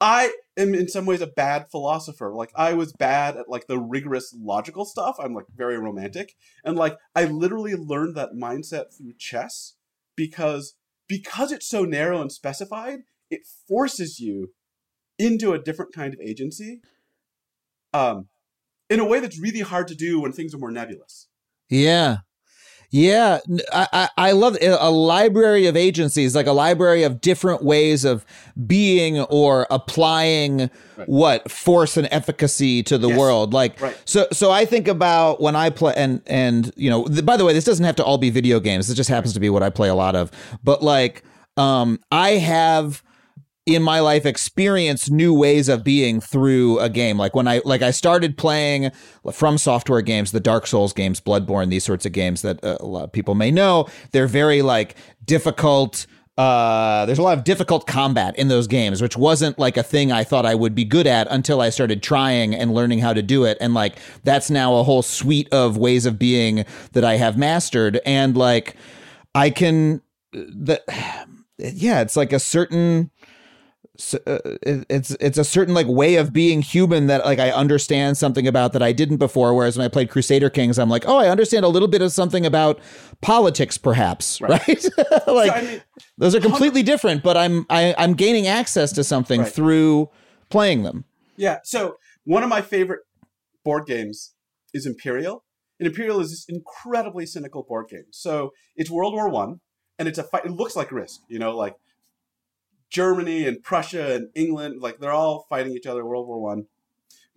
I am in some ways a bad philosopher. Like I was bad at like the rigorous logical stuff. I'm like very romantic, and like I literally learned that mindset through chess because because it's so narrow and specified. It forces you into a different kind of agency um, in a way that's really hard to do when things are more nebulous. Yeah. Yeah, I, I love a library of agencies, like a library of different ways of being or applying right. what force and efficacy to the yes. world. Like, right. so, so I think about when I play, and and you know, by the way, this doesn't have to all be video games. It just happens to be what I play a lot of. But like, um, I have in my life experience new ways of being through a game like when i like i started playing from software games the dark souls games bloodborne these sorts of games that uh, a lot of people may know they're very like difficult uh, there's a lot of difficult combat in those games, which wasn't like a thing I thought I would be good at until I started trying and learning how to do it. And like, that's now a whole suite of ways of being that I have mastered. And like, I can, uh, the, yeah, it's like a certain, uh, it's it's a certain like way of being human that like I understand something about that I didn't before. Whereas when I played Crusader Kings, I'm like, oh, I understand a little bit of something about politics, perhaps, right? right? like so, I mean, those are completely different, but I'm I, I'm gaining access to something right. through playing them. Yeah. So one of my favorite board games is Imperial, and Imperial is this incredibly cynical board game. So it's World War One, and it's a fight. It looks like Risk, you know, like Germany and Prussia and England, like they're all fighting each other, World War One.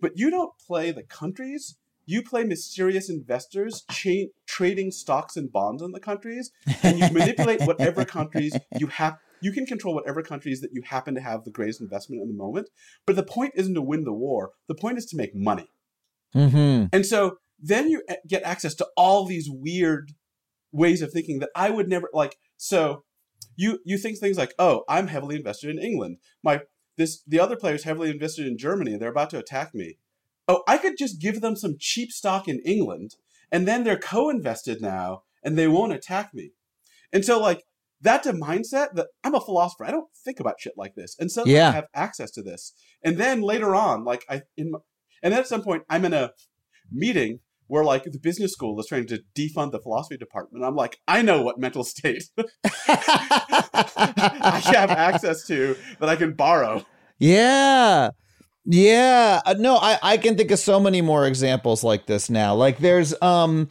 But you don't play the countries. You play mysterious investors cha- trading stocks and bonds in the countries, and you manipulate whatever countries you have. You can control whatever countries that you happen to have the greatest investment in the moment. But the point isn't to win the war. The point is to make money. Mm-hmm. And so then you get access to all these weird ways of thinking that I would never like. So you you think things like, oh, I'm heavily invested in England. My this the other player's heavily invested in Germany. They're about to attack me. Oh, I could just give them some cheap stock in England, and then they're co-invested now, and they won't attack me. And so, like, that's a mindset that I'm a philosopher. I don't think about shit like this, and suddenly yeah. I have access to this. And then later on, like I in, my, and then at some point, I'm in a meeting where like the business school is trying to defund the philosophy department. I'm like, I know what mental state I have access to that I can borrow. Yeah. Yeah. Uh, no, I, I can think of so many more examples like this now. Like there's um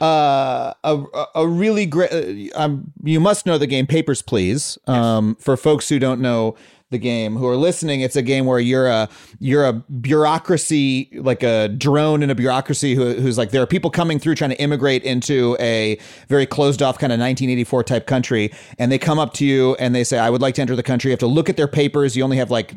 uh, a a really great. Uh, um, you must know the game Papers, Please. Um, for folks who don't know the game who are listening, it's a game where you're a you're a bureaucracy like a drone in a bureaucracy who, who's like there are people coming through trying to immigrate into a very closed off kind of 1984 type country, and they come up to you and they say, "I would like to enter the country." You have to look at their papers. You only have like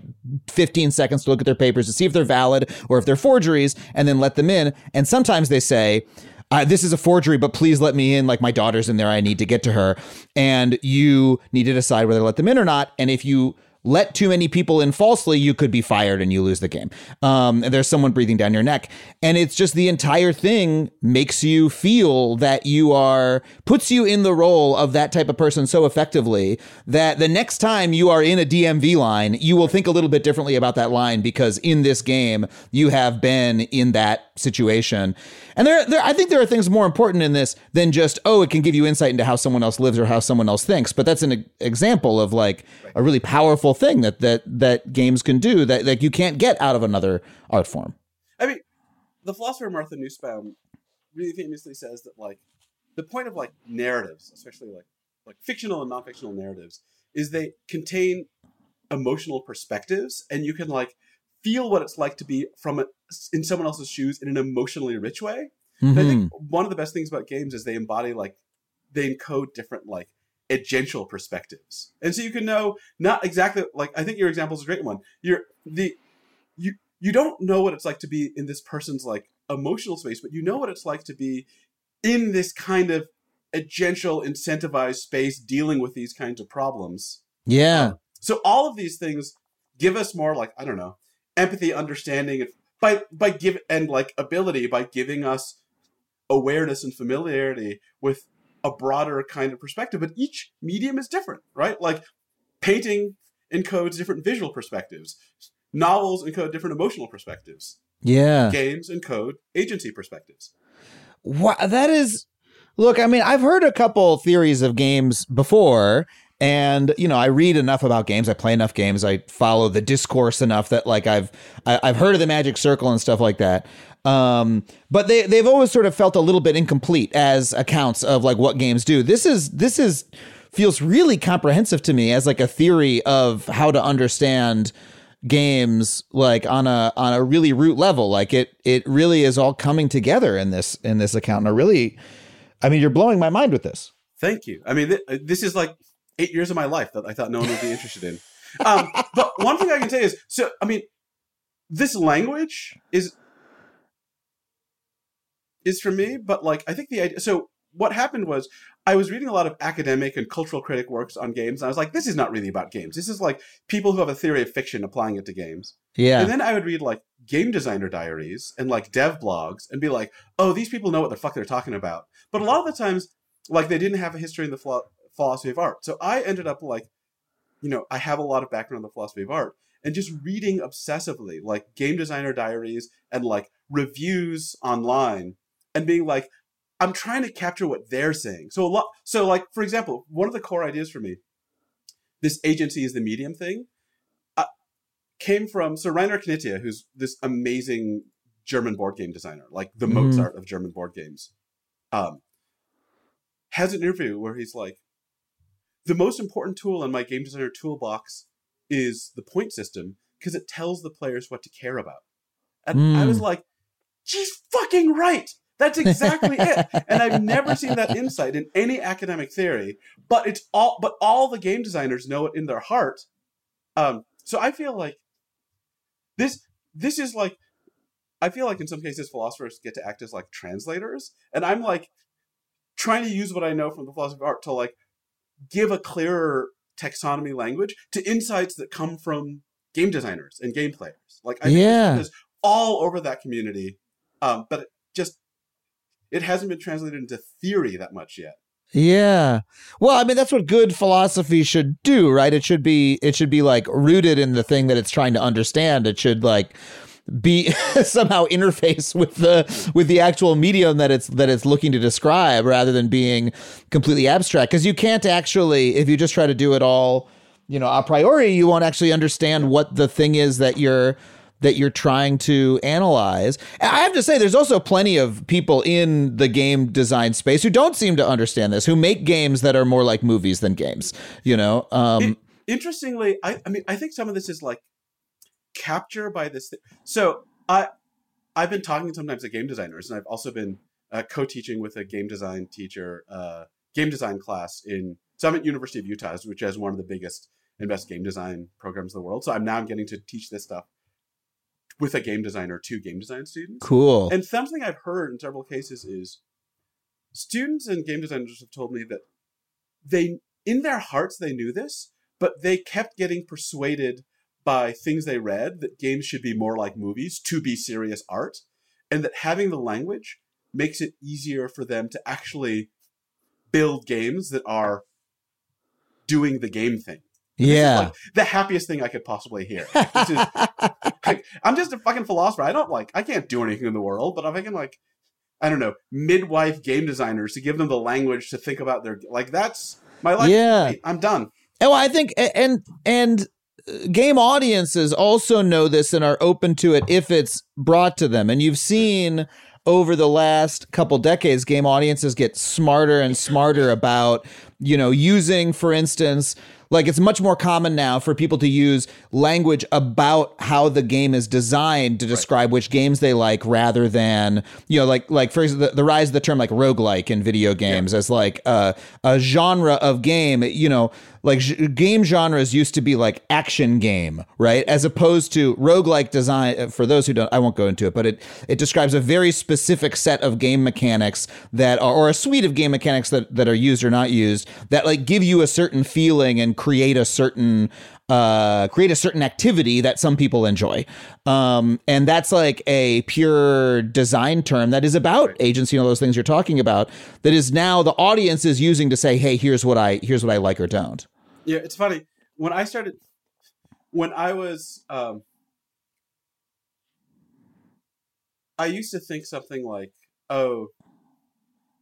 15 seconds to look at their papers to see if they're valid or if they're forgeries, and then let them in. And sometimes they say uh, this is a forgery, but please let me in. Like my daughter's in there. I need to get to her. And you need to decide whether to let them in or not. And if you let too many people in falsely, you could be fired and you lose the game. Um, and there's someone breathing down your neck. And it's just the entire thing makes you feel that you are, puts you in the role of that type of person so effectively that the next time you are in a DMV line, you will think a little bit differently about that line because in this game, you have been in that situation. And there, there, I think there are things more important in this than just, oh, it can give you insight into how someone else lives or how someone else thinks. But that's an example of like a really powerful thing that that that games can do that that you can't get out of another art form. I mean, the philosopher Martha Nussbaum really famously says that like the point of like narratives, especially like like fictional and non-fictional narratives, is they contain emotional perspectives, and you can like feel what it's like to be from a, in someone else's shoes in an emotionally rich way. Mm-hmm. I think mm-hmm. one of the best things about games is they embody like they encode different like agential perspectives. And so you can know not exactly like I think your example is a great one. You're the you you don't know what it's like to be in this person's like emotional space, but you know what it's like to be in this kind of agential incentivized space dealing with these kinds of problems. Yeah. Um, so all of these things give us more like I don't know, empathy, understanding by by give and like ability by giving us awareness and familiarity with a broader kind of perspective. But each medium is different, right? Like painting encodes different visual perspectives. Novels encode different emotional perspectives. Yeah. Games encode agency perspectives. Wow, that is Look, I mean, I've heard a couple theories of games before, and you know i read enough about games i play enough games i follow the discourse enough that like i've I, have i have heard of the magic circle and stuff like that. Um, but they they've always sort of felt a little bit incomplete as accounts of like what games do. This is this is feels really comprehensive to me as like a theory of how to understand games like on a on a really root level. Like it it really is all coming together in this in this account. And I really I mean you're blowing my mind with this. Thank you. I mean th- this is like 8 years of my life that I thought no one would be interested in um, but one thing I can say is so I mean this language is is for me, but like I think the idea. So what happened was I was reading a lot of academic and cultural critic works on games, and I was like, this is not really about games. This is like people who have a theory of fiction applying it to games. Yeah. And then I would read like game designer diaries and like dev blogs and be like, oh, these people know what the fuck they're talking about. But a lot of the times, like they didn't have a history in the philo- philosophy of art. So I ended up like, you know, I have a lot of background in the philosophy of art and just reading obsessively like game designer diaries and like reviews online and being like, I'm trying to capture what they're saying. So a lot. So like for example, one of the core ideas for me, this agency is the medium thing, uh, came from so Reiner Knizia, who's this amazing German board game designer, like the mm-hmm. Mozart of German board games. Um, has an interview where he's like, the most important tool in my game designer toolbox is the point system because it tells the players what to care about. And mm. I was like, she's fucking right. That's exactly it. And I've never seen that insight in any academic theory, but it's all but all the game designers know it in their heart. Um, so I feel like this this is like I feel like in some cases philosophers get to act as like translators, and I'm like trying to use what I know from the philosophy of art to like give a clearer taxonomy language to insights that come from game designers and game players. Like I yeah. all over that community, um, but just it hasn't been translated into theory that much yet. Yeah. Well, I mean that's what good philosophy should do, right? It should be it should be like rooted in the thing that it's trying to understand. It should like be somehow interface with the with the actual medium that it's that it's looking to describe rather than being completely abstract because you can't actually if you just try to do it all you know a priori you won't actually understand what the thing is that you're that you're trying to analyze. I have to say, there's also plenty of people in the game design space who don't seem to understand this, who make games that are more like movies than games. You know, um, it, interestingly, I, I mean, I think some of this is like capture by this. Th- so I, I've been talking sometimes to game designers, and I've also been uh, co-teaching with a game design teacher, uh, game design class in Summit University of Utah, which has one of the biggest and best game design programs in the world. So I'm now I'm getting to teach this stuff with a game designer to game design students. Cool. And something I've heard in several cases is students and game designers have told me that they, in their hearts, they knew this, but they kept getting persuaded by things they read that games should be more like movies to be serious art, and that having the language makes it easier for them to actually build games that are doing the game thing. Yeah. Like the happiest thing I could possibly hear. Which is, like, I'm just a fucking philosopher. I don't like, I can't do anything in the world, but I'm thinking like, I don't know, midwife game designers to give them the language to think about their, like, that's my life. Yeah. I'm done. Oh, I think, and, and, game audiences also know this and are open to it if it's brought to them. And you've seen over the last couple decades, game audiences get smarter and smarter about, you know, using, for instance, like it's much more common now for people to use language about how the game is designed to describe right. which games they like rather than, you know, like like for example, the, the rise of the term like roguelike in video games yeah. as like a, a genre of game, you know, like game genres used to be like action game, right? As opposed to roguelike design uh, for those who don't I won't go into it, but it it describes a very specific set of game mechanics that are or a suite of game mechanics that that are used or not used that like give you a certain feeling and create a certain uh, create a certain activity that some people enjoy. Um, and that's like a pure design term that is about agency and all those things you're talking about that is now the audience is using to say, hey, here's what I here's what I like or don't. Yeah, it's funny. When I started when I was um I used to think something like, oh,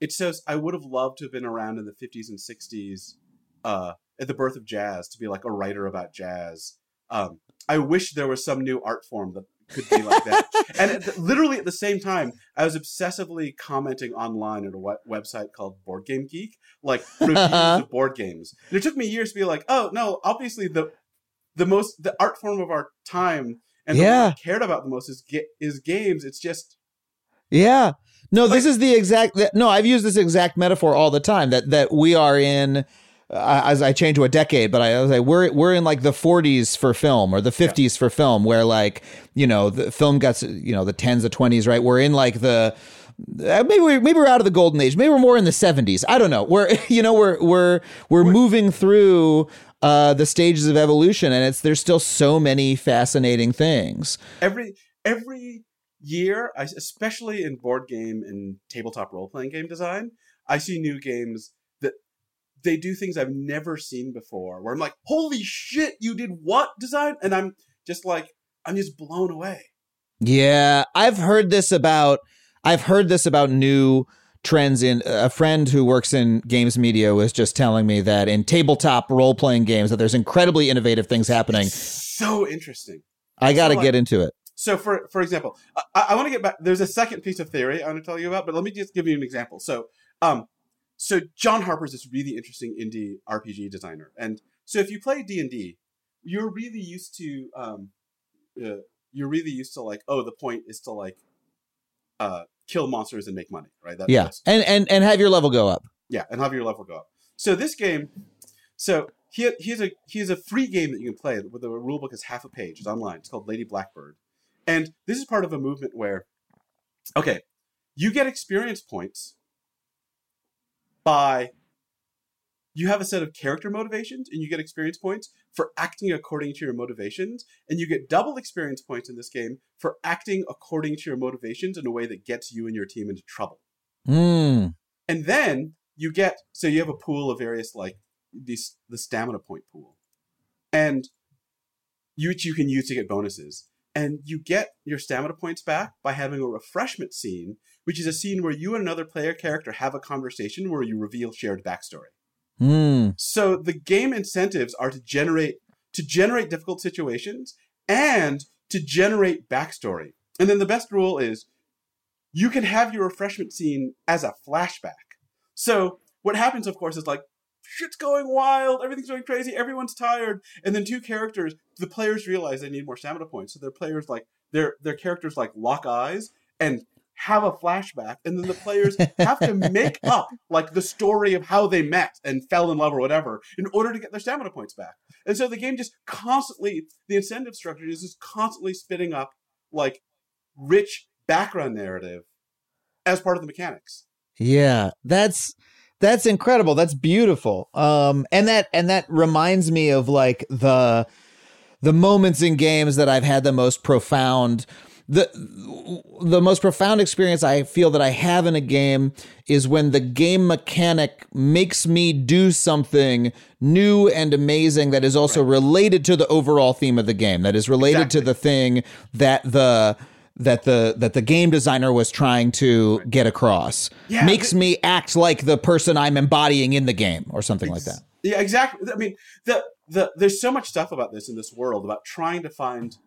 it says I would have loved to have been around in the 50s and 60s uh, at the birth of jazz to be like a writer about jazz. Um, I wish there was some new art form that could be like that. and literally at the same time, I was obsessively commenting online at a web- website called Board Game Geek, like reviews uh-huh. of board games. And it took me years to be like, oh no, obviously the the most the art form of our time and yeah. I cared about the most is ga- is games. It's just yeah. No, like, this is the exact. No, I've used this exact metaphor all the time. That that we are in as I change to a decade, but I was like, we're we're in like the 40s for film or the 50s yeah. for film, where like you know the film gets you know the 10s, the 20s, right? We're in like the uh, maybe we're, maybe we're out of the golden age. Maybe we're more in the 70s. I don't know. We're you know we're we're we're, we're moving through uh, the stages of evolution, and it's there's still so many fascinating things. Every every year, especially in board game and tabletop role playing game design, I see new games they do things I've never seen before where I'm like, holy shit, you did what design? And I'm just like, I'm just blown away. Yeah, I've heard this about I've heard this about new trends in a friend who works in games media was just telling me that in tabletop role playing games that there's incredibly innovative things happening. It's so interesting. I got to so like, get into it. So for for example, I, I want to get back. There's a second piece of theory I want to tell you about, but let me just give you an example. So um, so John Harper is this really interesting indie RPG designer, and so if you play D and D, you're really used to um, uh, you're really used to like oh the point is to like uh, kill monsters and make money, right? That, yeah, and and and have your level go up. Yeah, and have your level go up. So this game, so he he's a he's a free game that you can play with the rule book is half a page. It's online. It's called Lady Blackbird, and this is part of a movement where, okay, you get experience points by you have a set of character motivations and you get experience points for acting according to your motivations and you get double experience points in this game for acting according to your motivations in a way that gets you and your team into trouble. Mm. and then you get so you have a pool of various like these the stamina point pool. And you which you can use to get bonuses and you get your stamina points back by having a refreshment scene, which is a scene where you and another player character have a conversation where you reveal shared backstory. Mm. So the game incentives are to generate to generate difficult situations and to generate backstory. And then the best rule is you can have your refreshment scene as a flashback. So what happens, of course, is like shit's going wild, everything's going crazy, everyone's tired, and then two characters, the players realize they need more stamina points, so their players like their their characters like lock eyes and have a flashback, and then the players have to make up like the story of how they met and fell in love or whatever in order to get their stamina points back. And so the game just constantly, the incentive structure is just constantly spitting up like rich background narrative as part of the mechanics. Yeah, that's that's incredible. That's beautiful. Um, and that and that reminds me of like the the moments in games that I've had the most profound the the most profound experience I feel that I have in a game is when the game mechanic makes me do something new and amazing that is also right. related to the overall theme of the game that is related exactly. to the thing that the that the that the game designer was trying to get across yeah, makes me act like the person I'm embodying in the game or something ex- like that. Yeah, exactly. I mean, the the there's so much stuff about this in this world about trying to find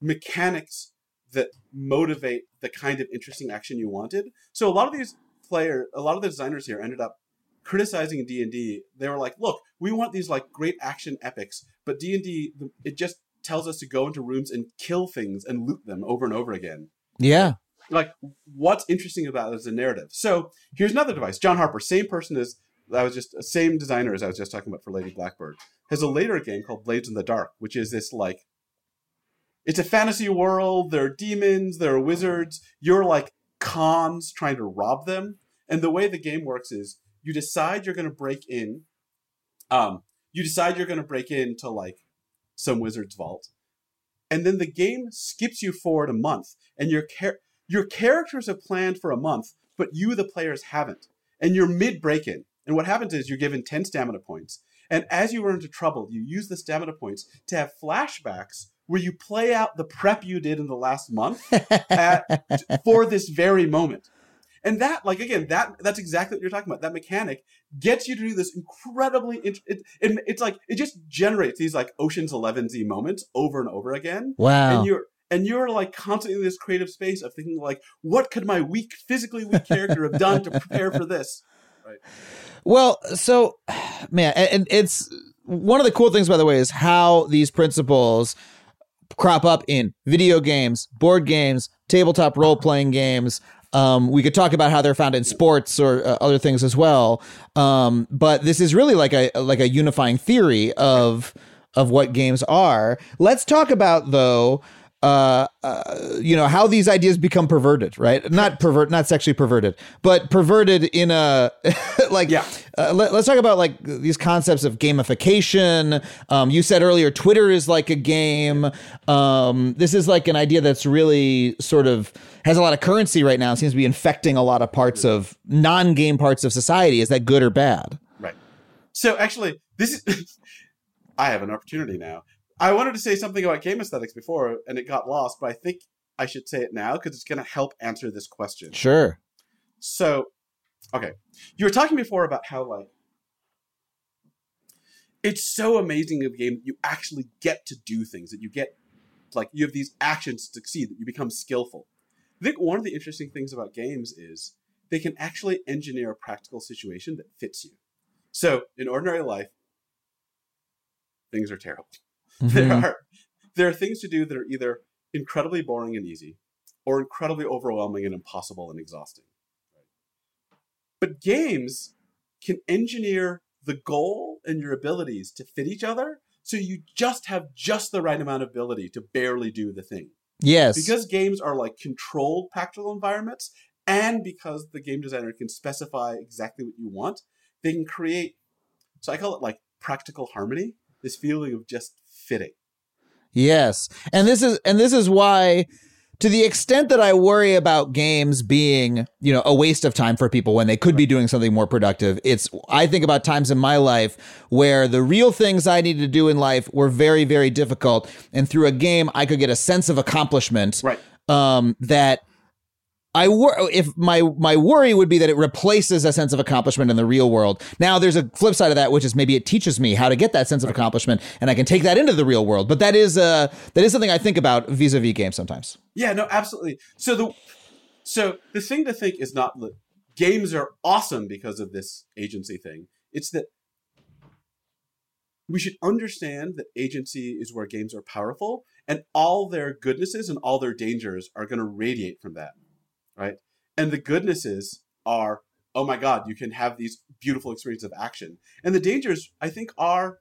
mechanics that motivate the kind of interesting action you wanted. So a lot of these player, a lot of the designers here ended up criticizing D&D. They were like, "Look, we want these like great action epics, but D&D it just tells us to go into rooms and kill things and loot them over and over again." Yeah. Like what's interesting about it is the narrative. So, here's another device. John Harper, same person as I was just same designer as I was just talking about for Lady Blackbird, has a later game called Blades in the Dark, which is this like it's a fantasy world. There are demons, there are wizards. You're like cons trying to rob them. And the way the game works is you decide you're going to break in. Um, you decide you're going to break into like some wizard's vault, and then the game skips you forward a month, and your char- your characters have planned for a month, but you the players haven't, and you're mid break in. And what happens is you're given ten stamina points, and as you run into trouble, you use the stamina points to have flashbacks where you play out the prep you did in the last month at, for this very moment. And that, like again, that that's exactly what you're talking about. That mechanic gets you to do this incredibly. It, it, it it's like it just generates these like Ocean's Eleven z moments over and over again. Wow! And you're and you're like constantly in this creative space of thinking like, what could my weak, physically weak character have done to prepare for this? Right. Well, so man, and it's one of the cool things, by the way, is how these principles crop up in video games, board games, tabletop role playing games. Um, we could talk about how they're found in sports or uh, other things as well. Um, but this is really like a like a unifying theory of of what games are. Let's talk about though uh, uh, you know how these ideas become perverted, right? Not pervert, not sexually perverted, but perverted in a like. Yeah. Uh, let, us talk about like these concepts of gamification. Um, you said earlier, Twitter is like a game. Um, this is like an idea that's really sort of has a lot of currency right now. It seems to be infecting a lot of parts of non-game parts of society. Is that good or bad? Right. So actually, this is. I have an opportunity now I wanted to say something about game aesthetics before, and it got lost, but I think I should say it now because it's going to help answer this question. Sure. So, okay, you were talking before about how like it's so amazing of the game that you actually get to do things that you get like you have these actions to succeed that you become skillful. I think one of the interesting things about games is they can actually engineer a practical situation that fits you. So in ordinary life, things are terrible. Mm-hmm. There are there are things to do that are either incredibly boring and easy, or incredibly overwhelming and impossible and exhausting. But games can engineer the goal and your abilities to fit each other, so you just have just the right amount of ability to barely do the thing. Yes. Because games are like controlled practical environments, and because the game designer can specify exactly what you want, they can create. So I call it like practical harmony. This feeling of just fitting. Yes. And this is and this is why to the extent that I worry about games being, you know, a waste of time for people when they could be doing something more productive, it's I think about times in my life where the real things I needed to do in life were very, very difficult, and through a game I could get a sense of accomplishment. Right. Um, that I wor- if my my worry would be that it replaces a sense of accomplishment in the real world. Now there's a flip side of that, which is maybe it teaches me how to get that sense of accomplishment, and I can take that into the real world. But that is uh that is something I think about vis-a-vis games sometimes. Yeah, no, absolutely. So the so the thing to think is not that games are awesome because of this agency thing. It's that we should understand that agency is where games are powerful, and all their goodnesses and all their dangers are going to radiate from that right? And the goodnesses are, oh my God, you can have these beautiful experiences of action. And the dangers, I think, are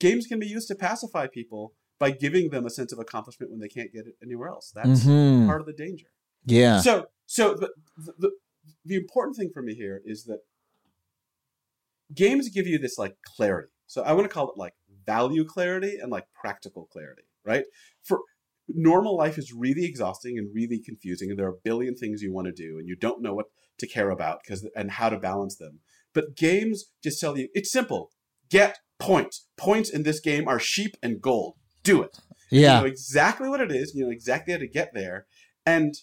games can be used to pacify people by giving them a sense of accomplishment when they can't get it anywhere else. That's Mhm. part of the danger. Yeah. So, so the, the the important thing for me here is that games give you this like clarity. So I want to call it like value clarity and like practical clarity, right? Normal life is really exhausting and really confusing, and there are a billion things you want to do, and you don't know what to care about because and how to balance them. But games just tell you it's simple. Get points. Points in this game are sheep and gold. Do it. yeah. You know exactly what it is. You know exactly how to get there. And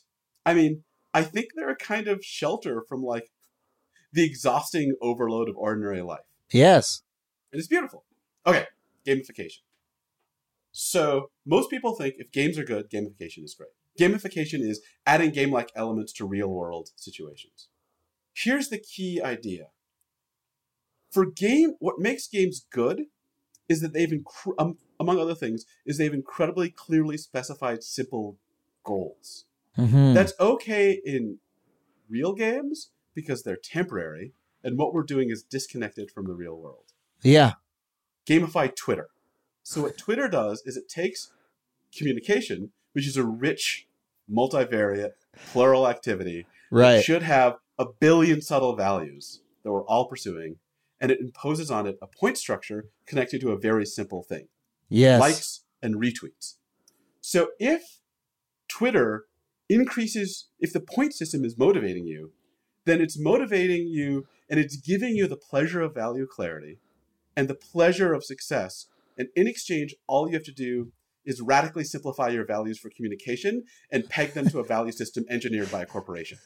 I mean, I think they're a kind of shelter from like the exhausting overload of ordinary life. yes. And it's beautiful. Okay, gamification. So most people think if games are good, gamification is great. Gamification is adding game-like elements to real-world situations. Here's the key idea. For game, what makes games good is that they've, incre- um, among other things, is they've incredibly clearly specified simple goals. Mhm. That's okay in real games because they're temporary, and what we're doing is disconnected from the real world yeah. gamify Twitter. So what Twitter does is it takes communication, which is a rich, multivariate, plural activity, that Right. should have a billion subtle values that we're all pursuing, and it imposes on it a point structure connected to a very simple thing: Yes. likes and retweets. So if Twitter increases, if the point system is motivating you, then it's motivating you and it's giving you the pleasure of value clarity and the pleasure of success. And in exchange, all you have to do is radically simplify your values for communication and peg them to a value system engineered by a corporation.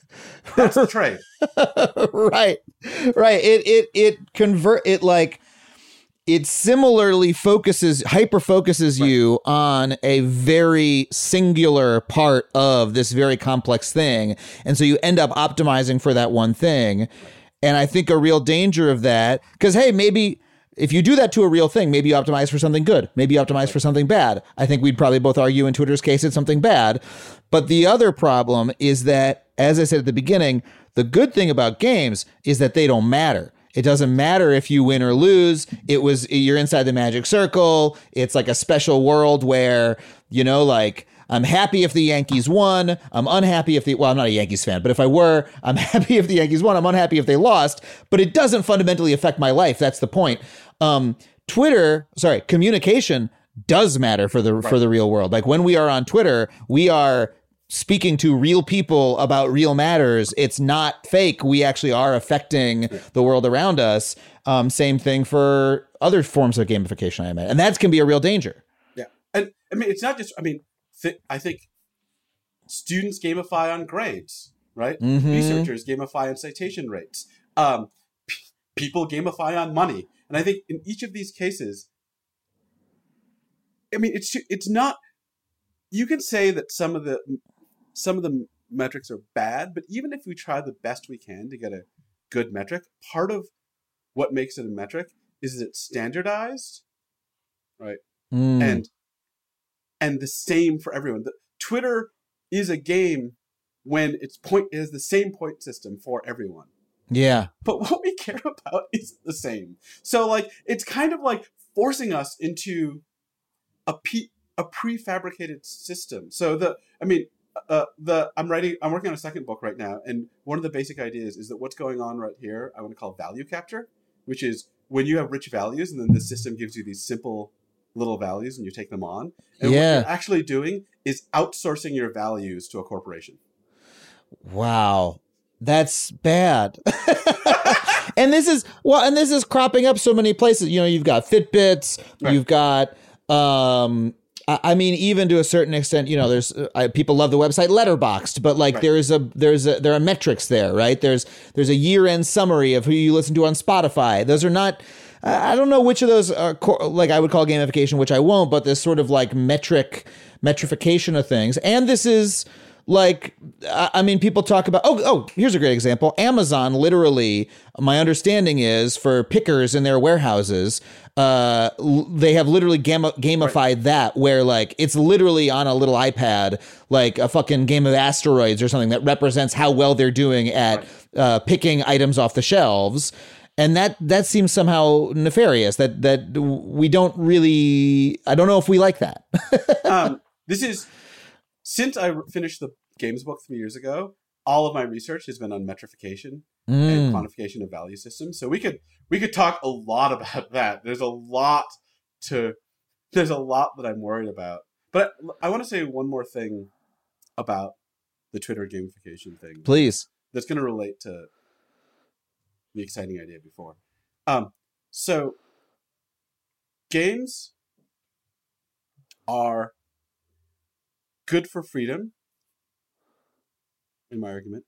That's the trade. right. Right. It it it convert it like it similarly focuses hyper focuses Right. you on a very singular part of this very complex thing and so you end up optimizing for that one thing and i think a real danger of that cuz hey maybe if you do that to a real thing maybe you optimize for something good maybe you optimize for something bad i think we'd probably both argue in twitter's case it's something bad but the other problem is that as i said at the beginning the good thing about games is that they don't matter it doesn't matter if you win or lose. It was you're inside the magic circle. It's like a special world where, you know, like I'm happy if the Yankees won. I'm unhappy if the well, I'm not a Yankees fan, but if I were, I'm happy if the Yankees won. I'm unhappy if they lost, but it doesn't fundamentally affect my life. That's the point. Um, Twitter, sorry, communication does matter for the for the real world. Like when we are on Twitter, we are speaking to real people about real matters. It's not fake. We actually are affecting the world around us. Um, same thing for other forms of gamification, I imagine, and that can be a real danger. Yeah. And I mean, it's not just, I mean, th- I think students gamify on grades, right? Mhm. Researchers gamify on citation rates. Um, p- people gamify on money. And I think in each of these cases, I mean, it's it's not. You can say that some of the some of the metrics are bad, but even if we try the best we can to get a good metric, part of what makes it a metric is that it's standardized, right? Mm. and and the same for everyone. The, Twitter is a game when its point is the same point system for everyone. Yeah, But what we care about is the same. So like it's kind of like forcing us into a pe- a prefabricated system. So the I mean uh, the I'm writing I'm working on a second book right now and one of the basic ideas is that what's going on right here I want to call value capture, which is when you have rich values and then the system gives you these simple little values and you take them on. And Yeah. what you're actually doing is outsourcing your values to a corporation. Wow. That's bad. and this is well, and this is cropping up so many places. You know, you've got Fitbits, Right. you've got um I mean, even to a certain extent, you know, there's uh, people love the website Letterboxd, but like Right. there is a there's a there are metrics there, right? There's there's a year end summary of who you listen to on Spotify. Those are not. I I don't know which of those are co- like I would call gamification, which I won't, but this sort of like metric metrification of things, and this is like I mean, people talk about oh oh here's a great example. Amazon literally, my understanding is for pickers in their warehouses, uh, they have literally gam- gamified that where like it's literally on a little iPad, like a fucking game of asteroids or something that represents how well they're doing at uh, picking items off the shelves. And that that seems somehow nefarious. That that we don't really. I don't know if we like that. um, this is since I finished the games book three years ago. All of my research has been on metrification and Mm. quantification of value systems. So we could we could talk a lot about that. There's a lot to there's a lot that I'm worried about. But I want to say one more thing about the Twitter gamification thing Please. that's going to relate to the exciting idea before. Um, so games are good for freedom, in my argument,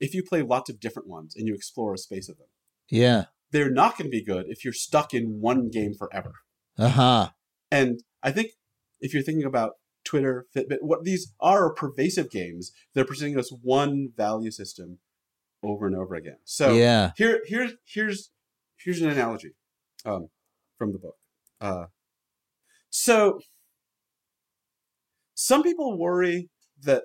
if you play lots of different ones and you explore a space of them. Yeah. They're not going to be good if you're stuck in one game forever. Uh huh. And I think if you're thinking about Twitter, Fitbit, what these are pervasive games, they're presenting us one value system over and over again. So yeah. here, here, here's here's an analogy um, from the book. Uh, so some people worry that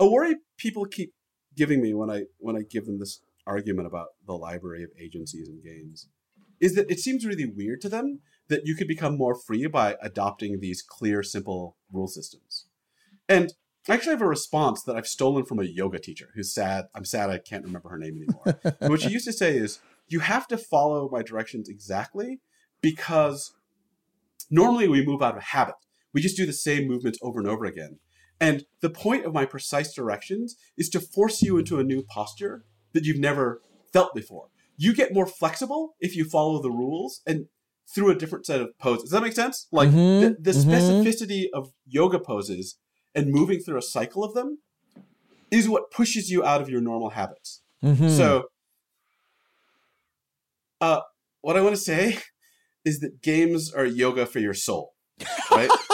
a worry people keep giving me when I when I give them this argument about the library of agencies and games is that it seems really weird to them that you could become more free by adopting these clear, simple rule systems. And I actually have a response that I've stolen from a yoga teacher who's sad. I'm sad I can't remember her name anymore. What she used to say is, you have to follow my directions exactly because normally we move out of habit. We just do the same movements over and over again. And the point of my precise directions is to force you into a new posture that you've never felt before. You get more flexible if you follow the rules and through a different set of poses. Does that make sense? Like Mhm, the, the mhm. specificity of yoga poses and moving through a cycle of them is what pushes you out of your normal habits. Mhm. So, uh, what I want to say is that games are yoga for your soul, right?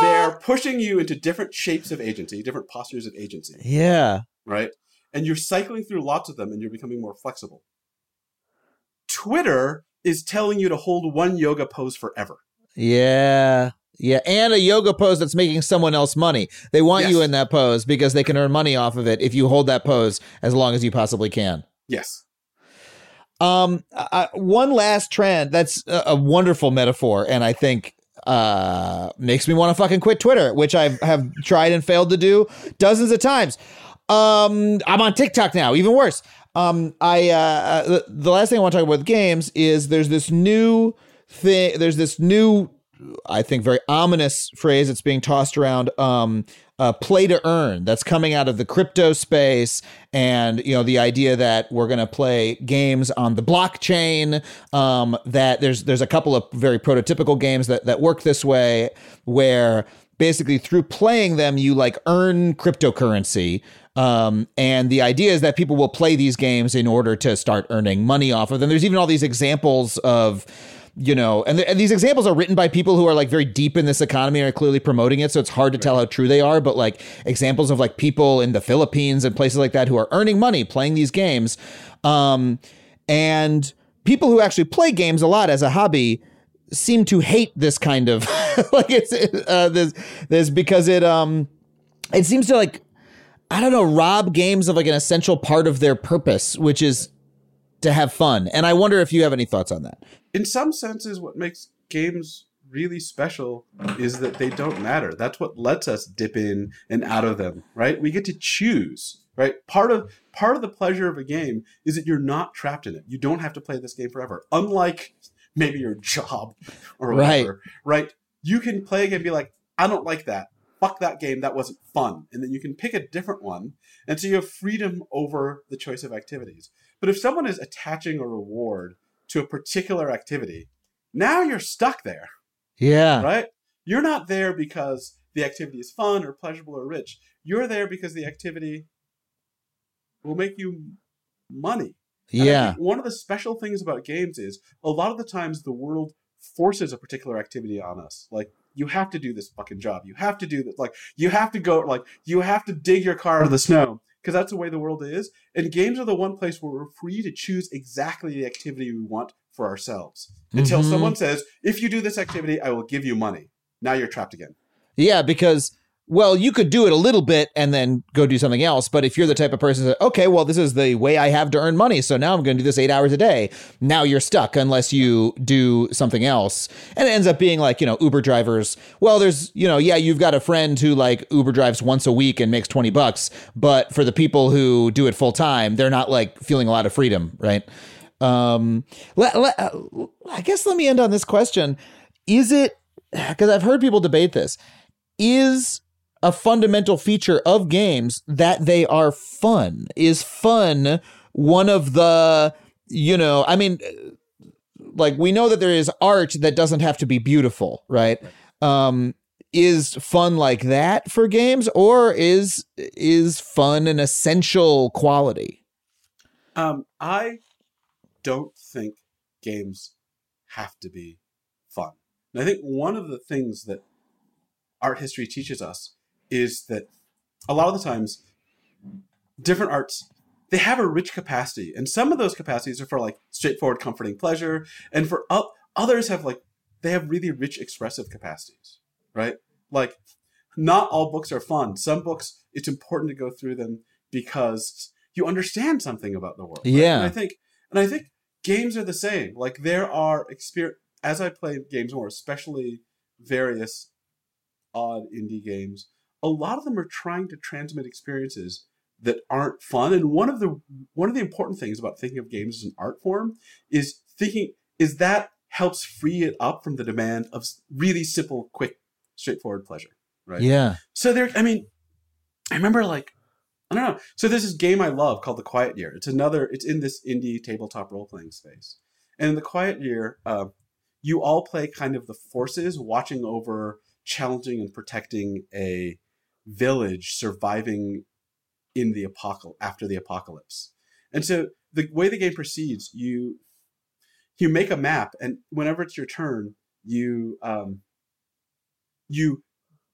They're pushing you into different shapes of agency, different postures of agency, yeah. right? And you're cycling through lots of them and you're becoming more flexible. Twitter is telling you to hold one yoga pose forever. Yeah. Yeah, and a yoga pose that's making someone else money. They want you in that pose because they can earn money off of it if you hold that pose as long as you possibly can. Yes. Um, uh, one last trend that's a, a wonderful metaphor, and I think uh makes me want to fucking quit Twitter, which I have tried and failed to do dozens of times. Um, I'm on TikTok now, even worse. Um, I uh, uh, the, the last thing I want to talk about with games is there's this new thing. There's this new, I think, very ominous phrase that's being tossed around. Um, uh, play to earn that's coming out of the crypto space and you know the idea that we're going to play games on the blockchain um, that there's there's a couple of very prototypical games that that work this way where basically through playing them you like earn cryptocurrency um, and the idea is that people will play these games in order to start earning money off of them there's even all these examples of you know, and, th- and these examples are written by people who are like very deep in this economy and are clearly promoting it. So it's hard to tell how true they are. But like examples of like people in the Philippines and places like that who are earning money playing these games. Um, and people who actually play games a lot as a hobby seem to hate this kind of like it's uh, this this because it um it seems to like I don't know rob games of like an essential part of their purpose, which is to have fun. And I wonder if you have any thoughts on that. in some senses, what makes games really special is that they don't matter. That's what lets us dip in and out of them, right? We get to choose, right? Part of part of the pleasure of a game is that you're not trapped in it. You don't have to play this game forever. Unlike maybe your job or Right. whatever, right? You can play a game and be like, I don't like that. Fuck that game. That wasn't fun. And then you can pick a different one. And so you have freedom over the choice of activities. But if someone is attaching a reward to a particular activity, now you're stuck there, Yeah. right? You're not there because the activity is fun or pleasurable or rich. You're there because the activity will make you money. And Yeah. one of the special things about games is a lot of the times the world forces a particular activity on us. Like you have to do this fucking job. You have to do this. Like you have to go. Like you have to dig your car out of the snow because that's the way the world is. And games are the one place where we're free to choose exactly the activity we want for ourselves. Until Mhm. someone says, "If you do this activity, I will give you money." Now you're trapped again. Yeah, because well, you could do it a little bit and then go do something else. But if you're the type of person that, okay, well, this is the way I have to earn money, so now I'm going to do this eight hours a day. Now you're stuck unless you do something else, and it ends up being like you know Uber drivers. Well, there's you know yeah, you've got a friend who like Uber drives once a week and makes twenty bucks, but for the people who do it full time, they're not like feeling a lot of freedom, right? Um, let, let, uh, I guess let me end on this question: Is it because I've heard people debate this? Is a fundamental feature of games that they are fun? Is fun one of the you know? I mean, like we know that there is art that doesn't have to be beautiful, right? Um, is fun like that for games, or is is fun an essential quality? Um, I don't think games have to be fun. And I think one of the things that art history teaches us is that a lot of the times different arts they have a rich capacity. And some of those capacities are for like straightforward comforting pleasure. And for others have like they have really rich expressive capacities right? Like not all books are fun. Some books it's important to go through them because you understand something about the world right? Yeah. and i think and i think games are the same. Like there are experience as i play games more especially various odd indie games a lot of them are trying to transmit experiences that aren't fun and one of the one of the important things about thinking of games as an art form is thinking is that helps free it up from the demand of really simple quick straightforward pleasure right? Yeah. so there i mean i remember like i don't know. So there's this game i love called the quiet year. It's another it's in this indie tabletop role-playing space. And in the quiet year uh, you all play kind of the forces watching over challenging and protecting a village surviving in the apocalypse after the apocalypse and so the way the game proceeds you you make a map and whenever it's your turn you um, you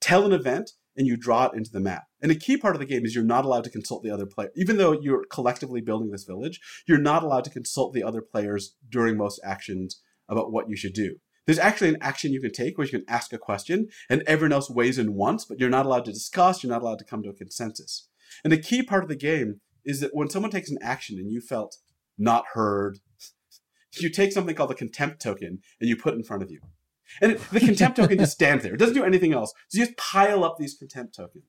tell an event and you draw it into the map. And a key part of the game is you're not allowed to consult the other player. Even though you're collectively building this village, you're not allowed to consult the other players during most actions about what you should do. There's actually an action you can take where you can ask a question and everyone else weighs in once, but you're not allowed to discuss, you're not allowed to come to a consensus. And the key part of the game is that when someone takes an action and you felt not heard, you take something called the contempt token and you put in front of you. And it, the contempt token just stands there. It doesn't do anything else. So you just pile up these contempt tokens.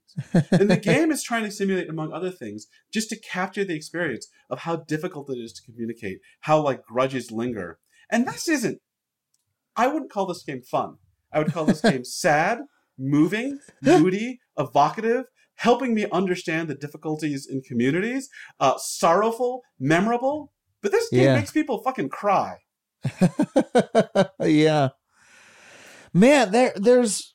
And the game is trying to simulate, among other things, just to capture the experience of how difficult it is to communicate, how like grudges linger. And this isn't, I wouldn't call this game fun. I would call this game sad, moving, moody, evocative, helping me understand the difficulties in communities, uh, sorrowful, memorable. But this game Yeah. makes people fucking cry. yeah. Man, there there's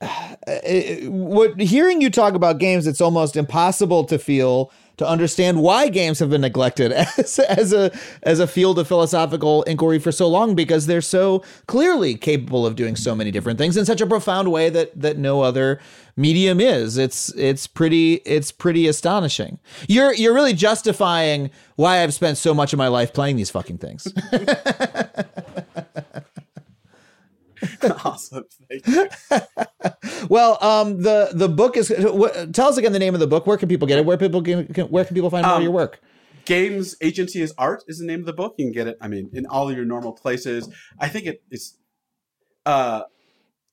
uh, what hearing you talk about games it's almost impossible to feel to understand why games have been neglected as, as a as a field of philosophical inquiry for so long because they're so clearly capable of doing so many different things in such a profound way that that no other medium is. It's it's pretty it's pretty astonishing. You're you're really justifying why I've spent so much of my life playing these fucking things awesome. Well, um, the the book is. What, tell us again the name of the book. Where can people get it? Where people can, can where can people find more of Um, your work? Games Agency as Art is the name of the book. You can get it, I mean, in all your normal places. I think it's uh,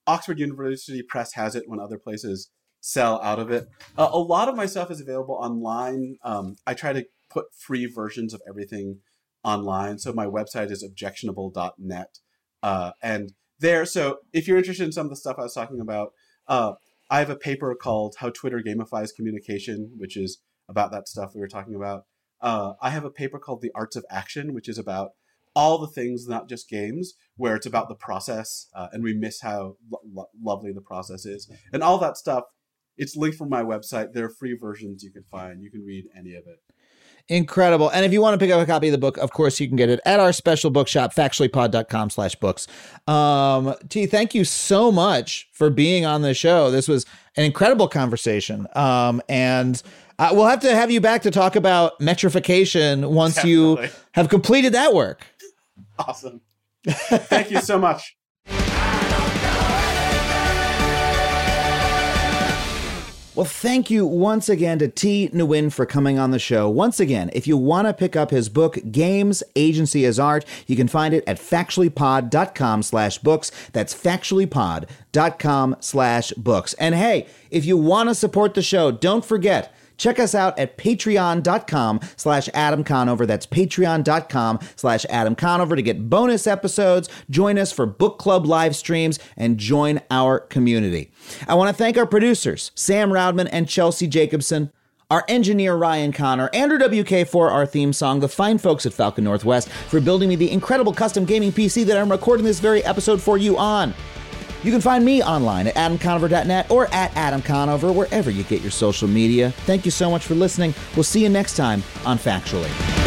Oxford University Press has it when other places sell out of it. Uh, a lot of my stuff is available online. Um, I try to put free versions of everything online. So my website is objectionable.net. Uh, and there, so if you're interested in some of the stuff I was talking about, uh, I have a paper called "How Twitter Gamifies Communication," which is about that stuff we were talking about. Uh, I have a paper called "The Arts of Action," which is about all the things, not just games, where it's about the process, uh, and we miss how lo- lo- lovely the process is, and all that stuff. It's linked from my website. There are free versions you can find. You can read any of it. Incredible. And if you want to pick up a copy of the book, of course, you can get it at our special bookshop, factuallypod.com slash books. Um, Thi, thank you so much for being on the show. This was an incredible conversation. Um, and uh, we'll have to have you back to talk about metrification once Definitely. you have completed that work. Awesome. Thank you so much. Well, thank you once again to Thi Nguyen for coming on the show. Once again, if you want to pick up his book, Games Agency as Art, you can find it at factuallypod.com slash books. That's factuallypod.com slash books. And hey, if you want to support the show, don't forget, Check us out at patreon.com slash Adam Conover. That's patreon.com slash Adam Conover to get bonus episodes, join us for book club live streams, and join our community. I want to thank our producers, Sam Roudman and Chelsea Jacobson. Our engineer Ryan Connor, Andrew WK for our theme song, the fine folks at Falcon Northwest for building me the incredible custom gaming PC that I'm recording this very episode for you on. You can find me online at adamconover.net or at Adam Conover, wherever you get your social media. Thank you so much for listening. We'll see you next time on Factually.